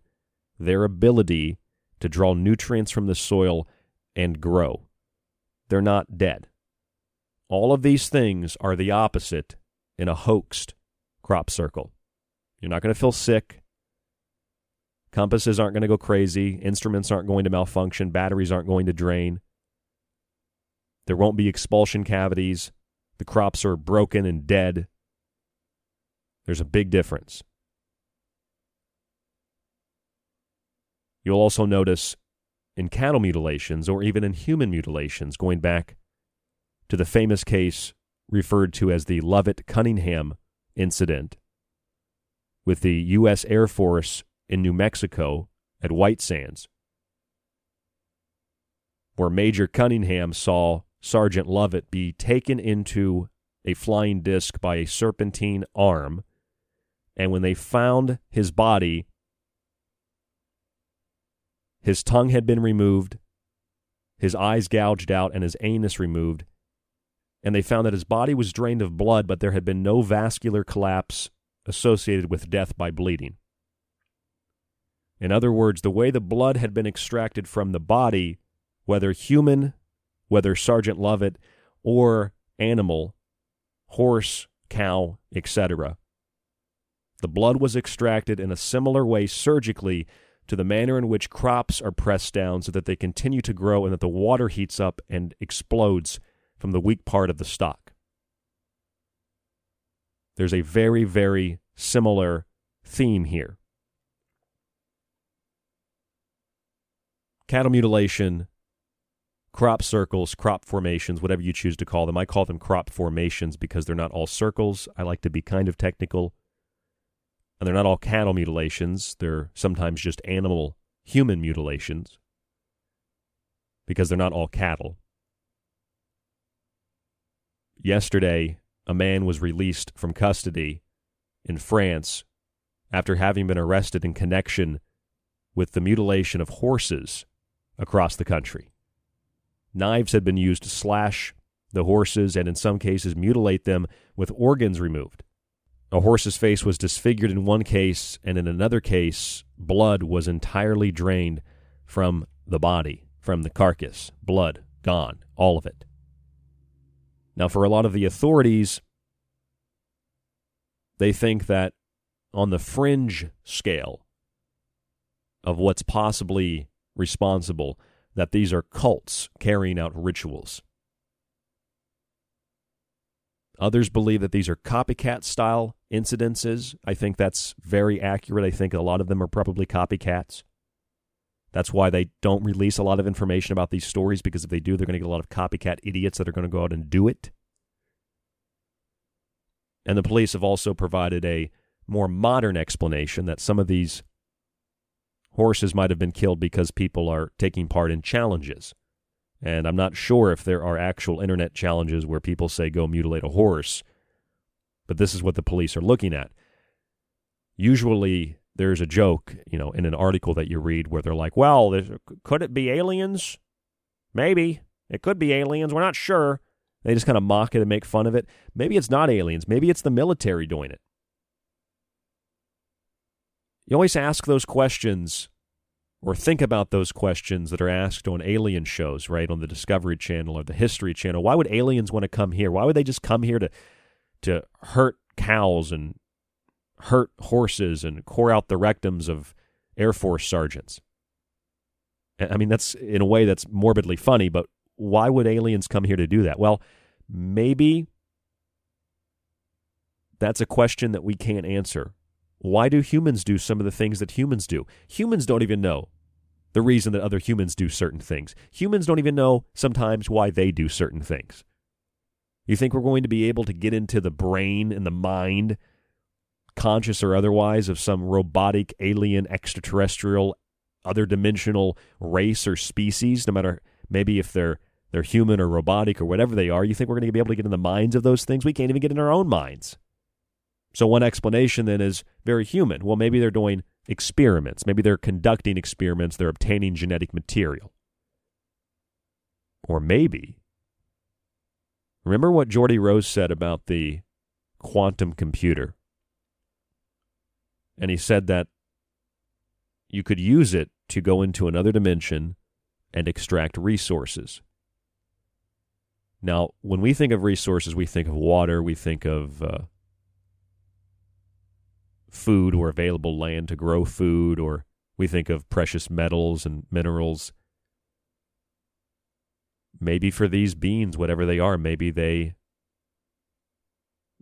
their ability to draw nutrients from the soil and grow. They're not dead. All of these things are the opposite in a hoaxed crop circle. You're not going to feel sick. Compasses aren't going to go crazy. Instruments aren't going to malfunction. Batteries aren't going to drain. There won't be expulsion cavities. The crops are broken and dead. There's a big difference. You'll also notice in cattle mutilations or even in human mutilations, going back to the famous case referred to as the Lovette Cunningham incident with the U.S. Air Force in New Mexico at White Sands, where Major Cunningham saw Sergeant Lovette be taken into a flying disc by a serpentine arm And when they found his body, his tongue had been removed, his eyes gouged out, and his anus removed. And they found that his body was drained of blood, but there had been no vascular collapse associated with death by bleeding. In other words, the way the blood had been extracted from the body, whether human, whether Sergeant Lovette, or animal, horse, cow, etc., the blood was extracted in a similar way surgically to the manner in which crops are pressed down so that they continue to grow and that the water heats up and explodes from the weak part of the stalk. There's a very, very similar theme here. Cattle mutilation, crop circles, crop formations, whatever you choose to call them. I call them crop formations because they're not all circles. I like to be kind of technical. And they're not all cattle mutilations. They're sometimes just animal, human mutilations because they're not all cattle. Yesterday, a man was released from custody in France after having been arrested in connection with the mutilation of horses across the country. Knives had been used to slash the horses and, in some cases, mutilate them with organs removed. A horse's face was disfigured in one case, and in another case, blood was entirely drained from the body, from the carcass. Blood gone, all of it. Now, for a lot of the authorities, they think that on the fringe scale of what's possibly responsible, that these are cults carrying out rituals. Others believe that these are copycat style incidences. I think that's very accurate. I think a lot of them are probably copycats. That's why they don't release a lot of information about these stories because if they do, they're going to get a lot of copycat idiots that are going to go out and do it. And the police have also provided a more modern explanation that some of these horses might have been killed because people are taking part in challenges. And I'm not sure if there are actual internet challenges where people say go mutilate a horse, but this is what the police are looking at. Usually there's a joke, you know, in an article that you read where they're like, well, could it be aliens? Maybe. It could be aliens. We're not sure. They just kind of mock it and make fun of it. Maybe it's not aliens. Maybe it's the military doing it. You always ask those questions or think about those questions that are asked on alien shows, right? On the Discovery Channel or the History Channel. Why would aliens want to come here? Why would they just come here to to hurt cows and hurt horses and core out the rectums of Air Force sergeants? I mean, that's in a way that's morbidly funny, but why would aliens come here to do that? Well, maybe that's a question that we can't answer. Why do humans do some of the things that humans do? Humans don't even know the reason that other humans do certain things. Humans don't even know sometimes why they do certain things. You think we're going to be able to get into the brain and the mind, conscious or otherwise, of some robotic, alien, extraterrestrial, other dimensional race or species, no matter maybe if they're they're human or robotic or whatever they are, you think we're going to be able to get in the minds of those things? We can't even get in our own minds. So one explanation then is very human. Well, maybe they're doing experiments. Maybe they're conducting experiments. They're obtaining genetic material. Or maybe, remember what Geordie Rose said about the quantum computer? And he said that you could use it to go into another dimension and extract resources. Now, when we think of resources, we think of water, we think of uh, food or available land to grow food, or we think of precious metals and minerals. Maybe for these beings, whatever they are, maybe they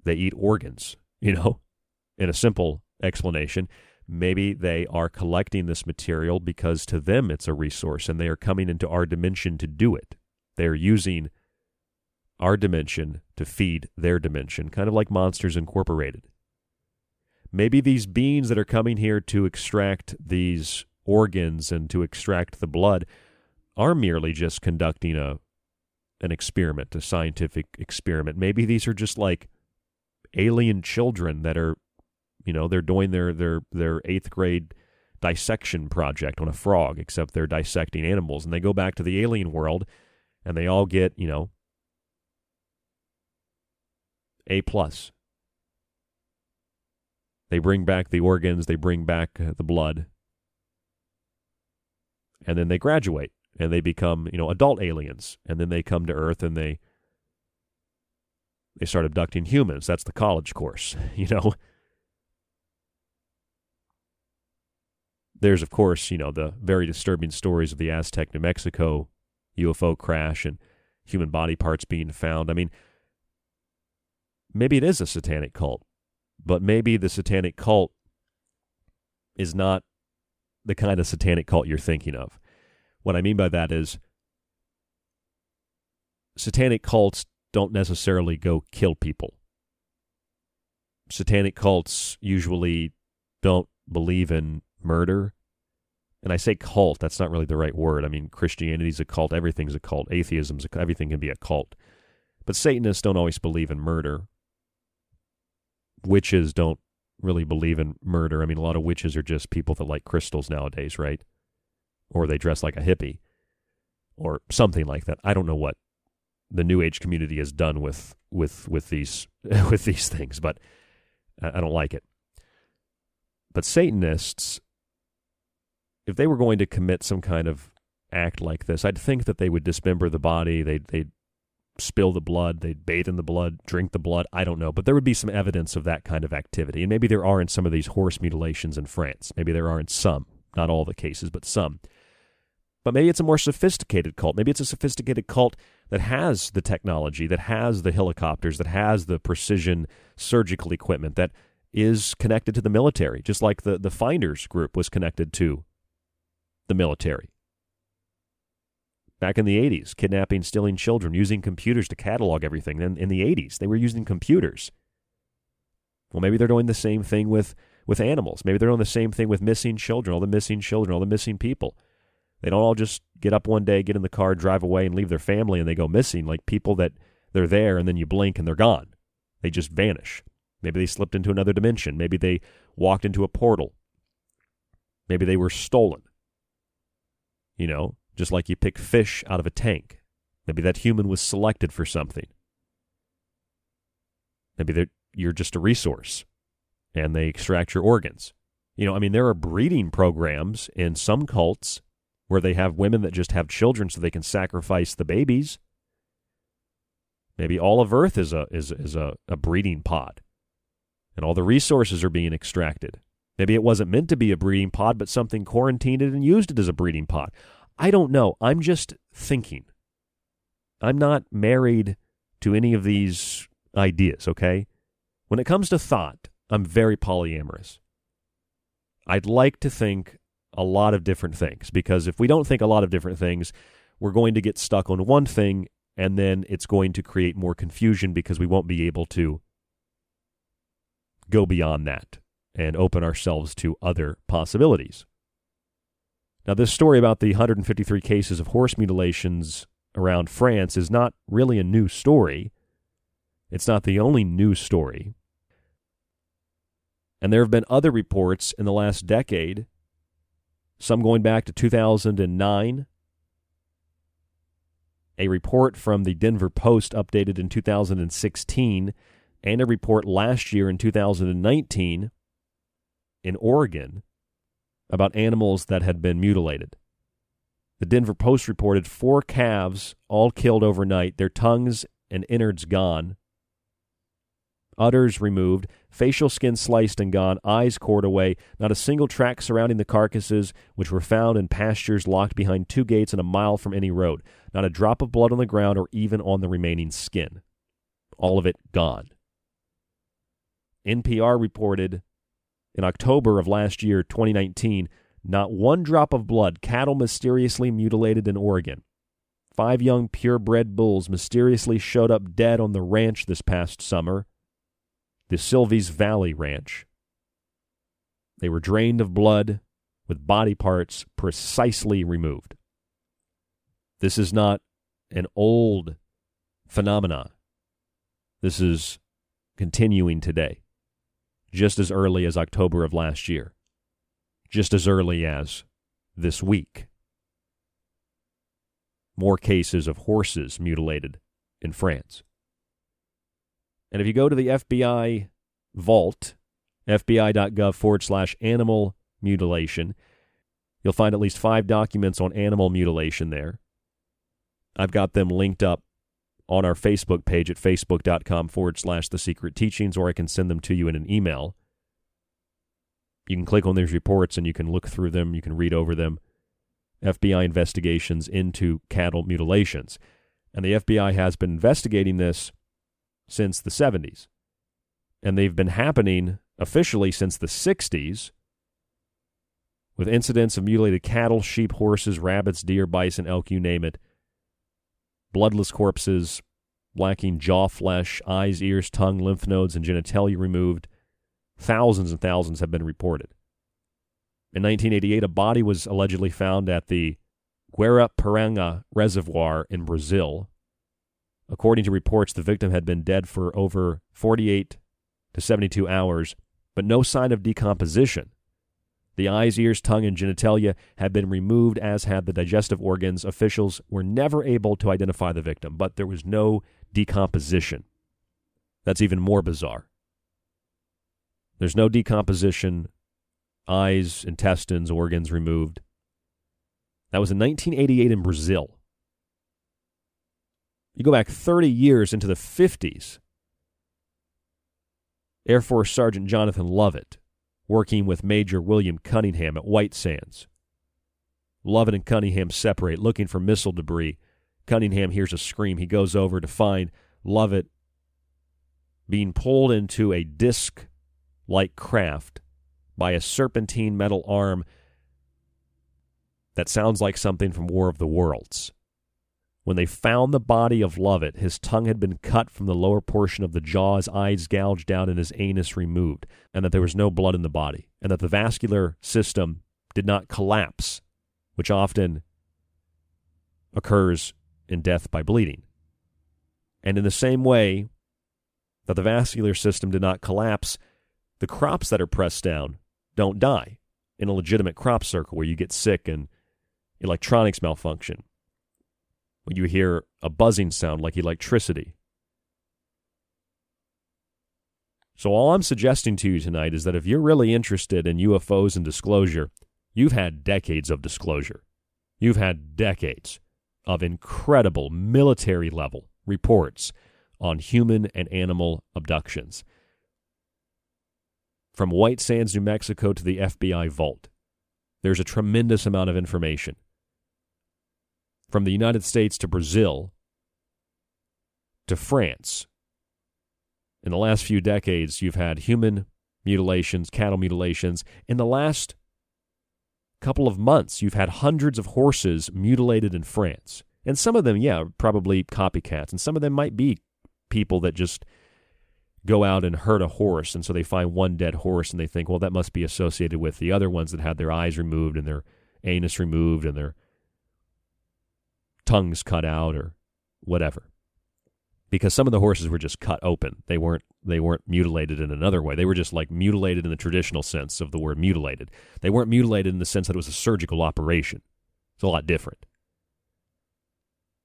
they eat organs, you know, in a simple explanation. Maybe they are collecting this material because to them it's a resource and they are coming into our dimension to do it. They're using our dimension to feed their dimension, kind of like Monsters Incorporated. Maybe these beings that are coming here to extract these organs and to extract the blood are merely just conducting a an experiment, a scientific experiment. Maybe these are just like alien children that are You know, they're doing their their their eighth grade dissection project on a frog, except they're dissecting animals, and they go back to the alien world, and they all get you know a plus. They bring back the organs, they bring back uh, the blood, and then they graduate and they become you know adult aliens, and then they come to Earth and they they start abducting humans. That's the college course, you know. There's, of course, you know, the very disturbing stories of the Aztec, New Mexico UFO crash and human body parts being found. I mean, maybe it is a satanic cult, but maybe the satanic cult is not the kind of satanic cult you're thinking of. What I mean by that is satanic cults don't necessarily go kill people. Satanic cults usually don't believe in murder. And I say cult, that's not really the right word. I mean, Christianity's a cult, everything's a cult, atheism's a, everything can be a cult. But Satanists don't always believe in murder. Witches don't really believe in murder. I mean, a lot of witches are just people that like crystals nowadays, right? Or they dress like a hippie or something like that. I don't know what the new age community has done with with with these with these things, but I don't like it. But Satanists, if they were going to commit some kind of act like this, I'd think that they would dismember the body, they'd, they'd spill the blood, they'd bathe in the blood, drink the blood. I don't know, but there would be some evidence of that kind of activity. And maybe there are in some of these horse mutilations in France. Maybe there are in some, not all the cases, but some. But maybe it's a more sophisticated cult. Maybe it's a sophisticated cult that has the technology, that has the helicopters, that has the precision surgical equipment, that is connected to the military, just like the, the Finders group was connected to the military. Back in the 80s, kidnapping, stealing children, using computers to catalog everything. Then in the 80s, they were using computers. Well, maybe they're doing the same thing with, with animals. Maybe they're doing the same thing with missing children, all the missing children, all the missing people. They don't all just get up one day, get in the car, drive away, and leave their family and they go missing like people that they're there and then you blink and they're gone. They just vanish. Maybe they slipped into another dimension. Maybe they walked into a portal. Maybe they were stolen. You know, just like you pick fish out of a tank. Maybe that human was selected for something. Maybe you're just a resource and they extract your organs. You know, I mean, there are breeding programs in some cults where they have women that just have children so they can sacrifice the babies. Maybe all of Earth is a is is a, a breeding pod and all the resources are being extracted. Maybe it wasn't meant to be a breeding pod, but something quarantined it and used it as a breeding pod. I don't know. I'm just thinking. I'm not married to any of these ideas, okay? When it comes to thought, I'm very polyamorous. I'd like to think a lot of different things because if we don't think a lot of different things, we're going to get stuck on one thing and then it's going to create more confusion because we won't be able to go beyond that and open ourselves to other possibilities. Now, this story about the 153 cases of horse mutilations around France is not really a new story. It's not the only news story. And there have been other reports in the last decade, some going back to 2009. A report from the Denver Post updated in 2016 and a report last year in 2019 in Oregon about animals that had been mutilated. The Denver Post reported four calves all killed overnight, their tongues and innards gone, udders removed, facial skin sliced and gone, eyes cored away, not a single track surrounding the carcasses, which were found in pastures locked behind two gates and a mile from any road, not a drop of blood on the ground or even on the remaining skin. All of it gone. NPR reported in October of last year, 2019, not one drop of blood, cattle mysteriously mutilated in Oregon. Five young purebred bulls mysteriously showed up dead on the ranch this past summer, the Silvies Valley Ranch. They were drained of blood with body parts precisely removed. This is not an old phenomenon. This is continuing today. Just as early as October of last year, just as early as this week. More cases of horses mutilated in France. And if you go to the FBI vault, fbi.gov forward slash animal mutilation, you'll find at least five documents on animal mutilation there. I've got them linked up on our Facebook page at facebook.com forward slash the secret teachings, or I can send them to you in an email. You can click on these reports and you can look through them, you can read over them. FBI investigations into cattle mutilations. And the FBI has been investigating this since the 70s. And they've been happening officially since the 60s with incidents of mutilated cattle, sheep, horses, rabbits, deer, bison, elk, you name it. Bloodless corpses, lacking jaw flesh, eyes, ears, tongue, lymph nodes, and genitalia removed. Thousands and thousands have been reported. In 1988, a body was allegedly found at the Guarapiranga Reservoir in Brazil. According to reports, the victim had been dead for over 48 to 72 hours, but no sign of decomposition. The eyes, ears, tongue, and genitalia had been removed, as had the digestive organs. Officials were never able to identify the victim, but there was no decomposition. That's even more bizarre. There's no decomposition, eyes, intestines, organs removed. That was in 1988 in Brazil. You go back 30 years into the 50s. Air Force Sergeant Jonathan Lovette working with Major William Cunningham at White Sands. Lovette and Cunningham separate, looking for missile debris. Cunningham hears a scream. He goes over to find Lovette being pulled into a disc like craft by a serpentine metal arm that sounds like something from War of the Worlds. When they found the body of Lovette, his tongue had been cut from the lower portion of the jaw, his eyes gouged out, and his anus removed, and that there was no blood in the body, and that the vascular system did not collapse, which often occurs in death by bleeding. And in the same way that the vascular system did not collapse, the crops that are pressed down don't die in a legitimate crop circle where you get sick and electronics malfunction when you hear a buzzing sound like electricity. So, all I'm suggesting to you tonight is that if you're really interested in UFOs and disclosure, you've had decades of disclosure. You've had decades of incredible military level reports on human and animal abductions. From White Sands, New Mexico to the FBI vault, there's a tremendous amount of information from the United States to Brazil to France. In the last few decades, you've had human mutilations, cattle mutilations. In the last couple of months, you've had hundreds of horses mutilated in France. And some of them, yeah, probably copycats. And some of them might be people that just go out and hurt a horse. And so they find one dead horse and they think, well, that must be associated with the other ones that had their eyes removed and their anus removed and their tongues cut out or whatever. Because some of the horses were just cut open. They weren't they weren't mutilated in another way. They were just like mutilated in the traditional sense of the word mutilated. They weren't mutilated in the sense that it was a surgical operation. It's a lot different.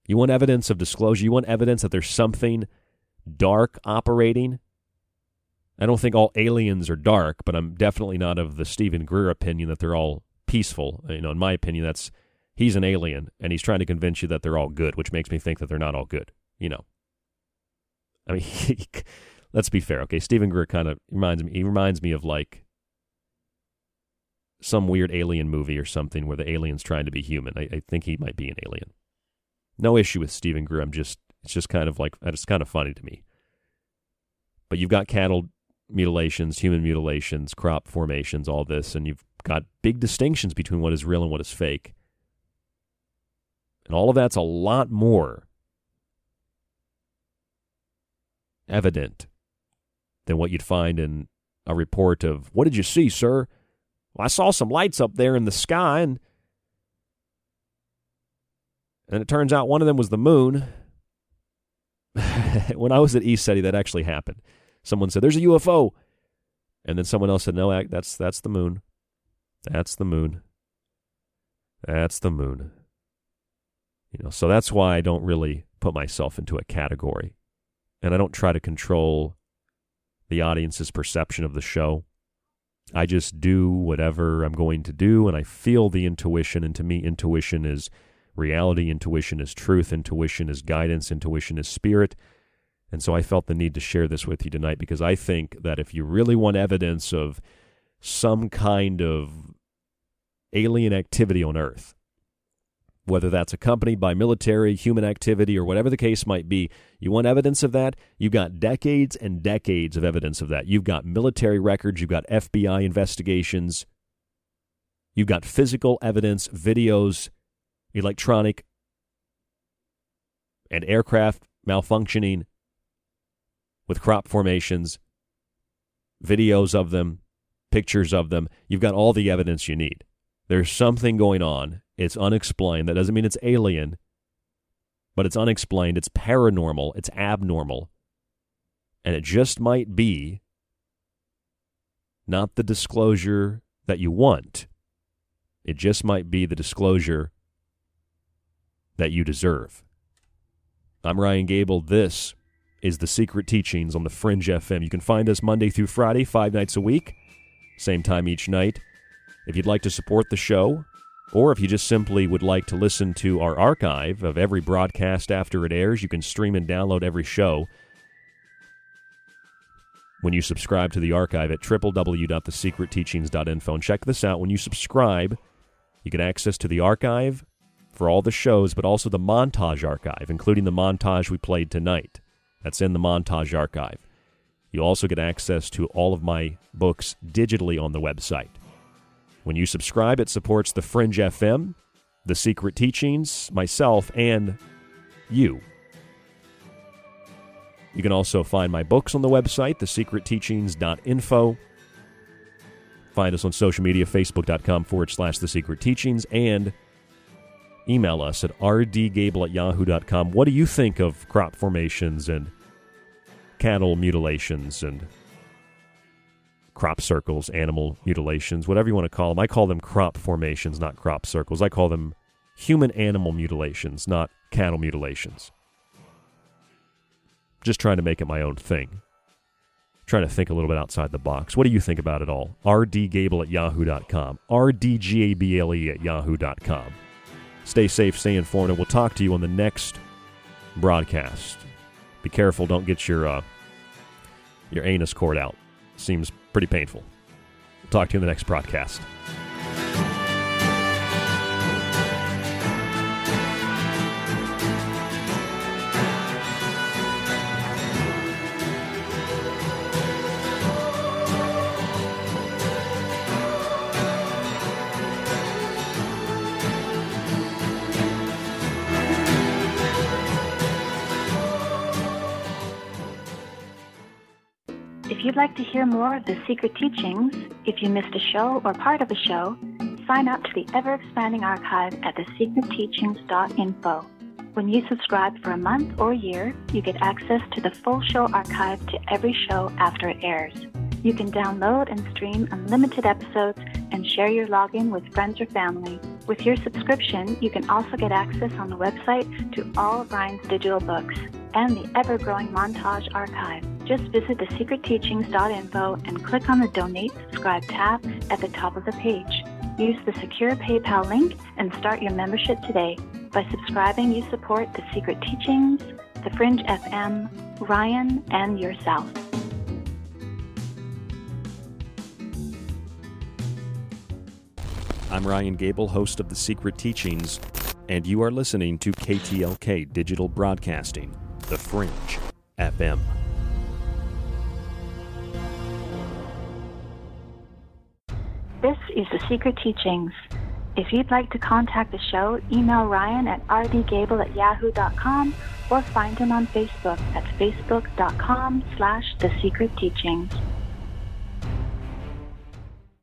You want evidence of disclosure? You want evidence that there's something dark operating? I don't think all aliens are dark, but I'm definitely not of the Steven Greer opinion that they're all peaceful. You know, in my opinion, that's he's an alien and he's trying to convince you that they're all good, which makes me think that they're not all good. You know, I mean, let's be fair, okay? Steven Greer kind of reminds me. He reminds me of like some weird alien movie or something where the alien's trying to be human. I, I think he might be an alien. No issue with Steven Greer. I'm just it's just kind of like it's kind of funny to me. But you've got cattle mutilations, human mutilations, crop formations, all this, and you've got big distinctions between what is real and what is fake. And all of that's a lot more evident than what you'd find in a report of, What did you see, sir? Well, I saw some lights up there in the sky, and, and it turns out one of them was the moon. when I was at ECETI, that actually happened. Someone said, There's a UFO. And then someone else said, no, that's, that's the moon. That's the moon. That's the moon. You know, so that's why I don't really put myself into a category. And I don't try to control the audience's perception of the show. I just do whatever I'm going to do and I feel the intuition and to me intuition is reality, intuition is truth, intuition is guidance, intuition is spirit. And so I felt the need to share this with you tonight because I think that if you really want evidence of some kind of alien activity on Earth, whether that's accompanied by military, human activity, or whatever the case might be. You want evidence of that? You've got decades and decades of evidence of that. You've got military records, you've got FBI investigations, you've got physical evidence, videos, electronic, and aircraft malfunctioning with crop formations, videos of them, pictures of them. You've got all the evidence you need. There's something going on it's unexplained. That doesn't mean it's alien, but it's unexplained. It's paranormal. It's abnormal. And it just might be not the disclosure that you want. It just might be the disclosure that you deserve. I'm Ryan Gable. This is The Secret Teachings on the Fringe FM. You can find us Monday through Friday, five nights a week, same time each night. If you'd like to support the show, or if you just simply would like to listen to our archive of every broadcast after it airs, you can stream and download every show when you subscribe to the archive at www.thesecretteachings.info. And check this out when you subscribe, you get access to the archive for all the shows, but also the montage archive, including the montage we played tonight. That's in the montage archive. You also get access to all of my books digitally on the website. When you subscribe, it supports the Fringe FM, the Secret Teachings, myself, and you. You can also find my books on the website, thesecretteachings.info. Find us on social media, facebook.com forward slash the secret teachings, and email us at rdgable at yahoo.com. What do you think of crop formations and cattle mutilations and crop circles, animal mutilations, whatever you want to call them. I call them crop formations, not crop circles. I call them human animal mutilations, not cattle mutilations. Just trying to make it my own thing. Trying to think a little bit outside the box. What do you think about it all? rdgable at yahoo.com. rdgable at yahoo.com. Stay safe, stay informed, and we'll talk to you on the next broadcast. Be careful, don't get your uh, your anus cored out. Seems pretty painful. Talk to you in the next broadcast. You'd like to hear more of the secret teachings, if you missed a show or part of a show, sign up to the ever expanding archive at thesecretteachings.info. When you subscribe for a month or year, you get access to the full show archive to every show after it airs. You can download and stream unlimited episodes and share your login with friends or family. With your subscription, you can also get access on the website to all of Ryan's digital books and the ever growing montage archive. Just visit thesecretteachings.info and click on the Donate Subscribe tab at the top of the page. Use the secure PayPal link and start your membership today. By subscribing, you support The Secret Teachings, The Fringe FM, Ryan, and yourself. I'm Ryan Gable, host of The Secret Teachings, and you are listening to KTLK Digital Broadcasting, The Fringe FM. This is The Secret Teachings. If you'd like to contact the show, email Ryan at rdgable at yahoo.com or find him on Facebook at facebook.com slash The Secret Teachings.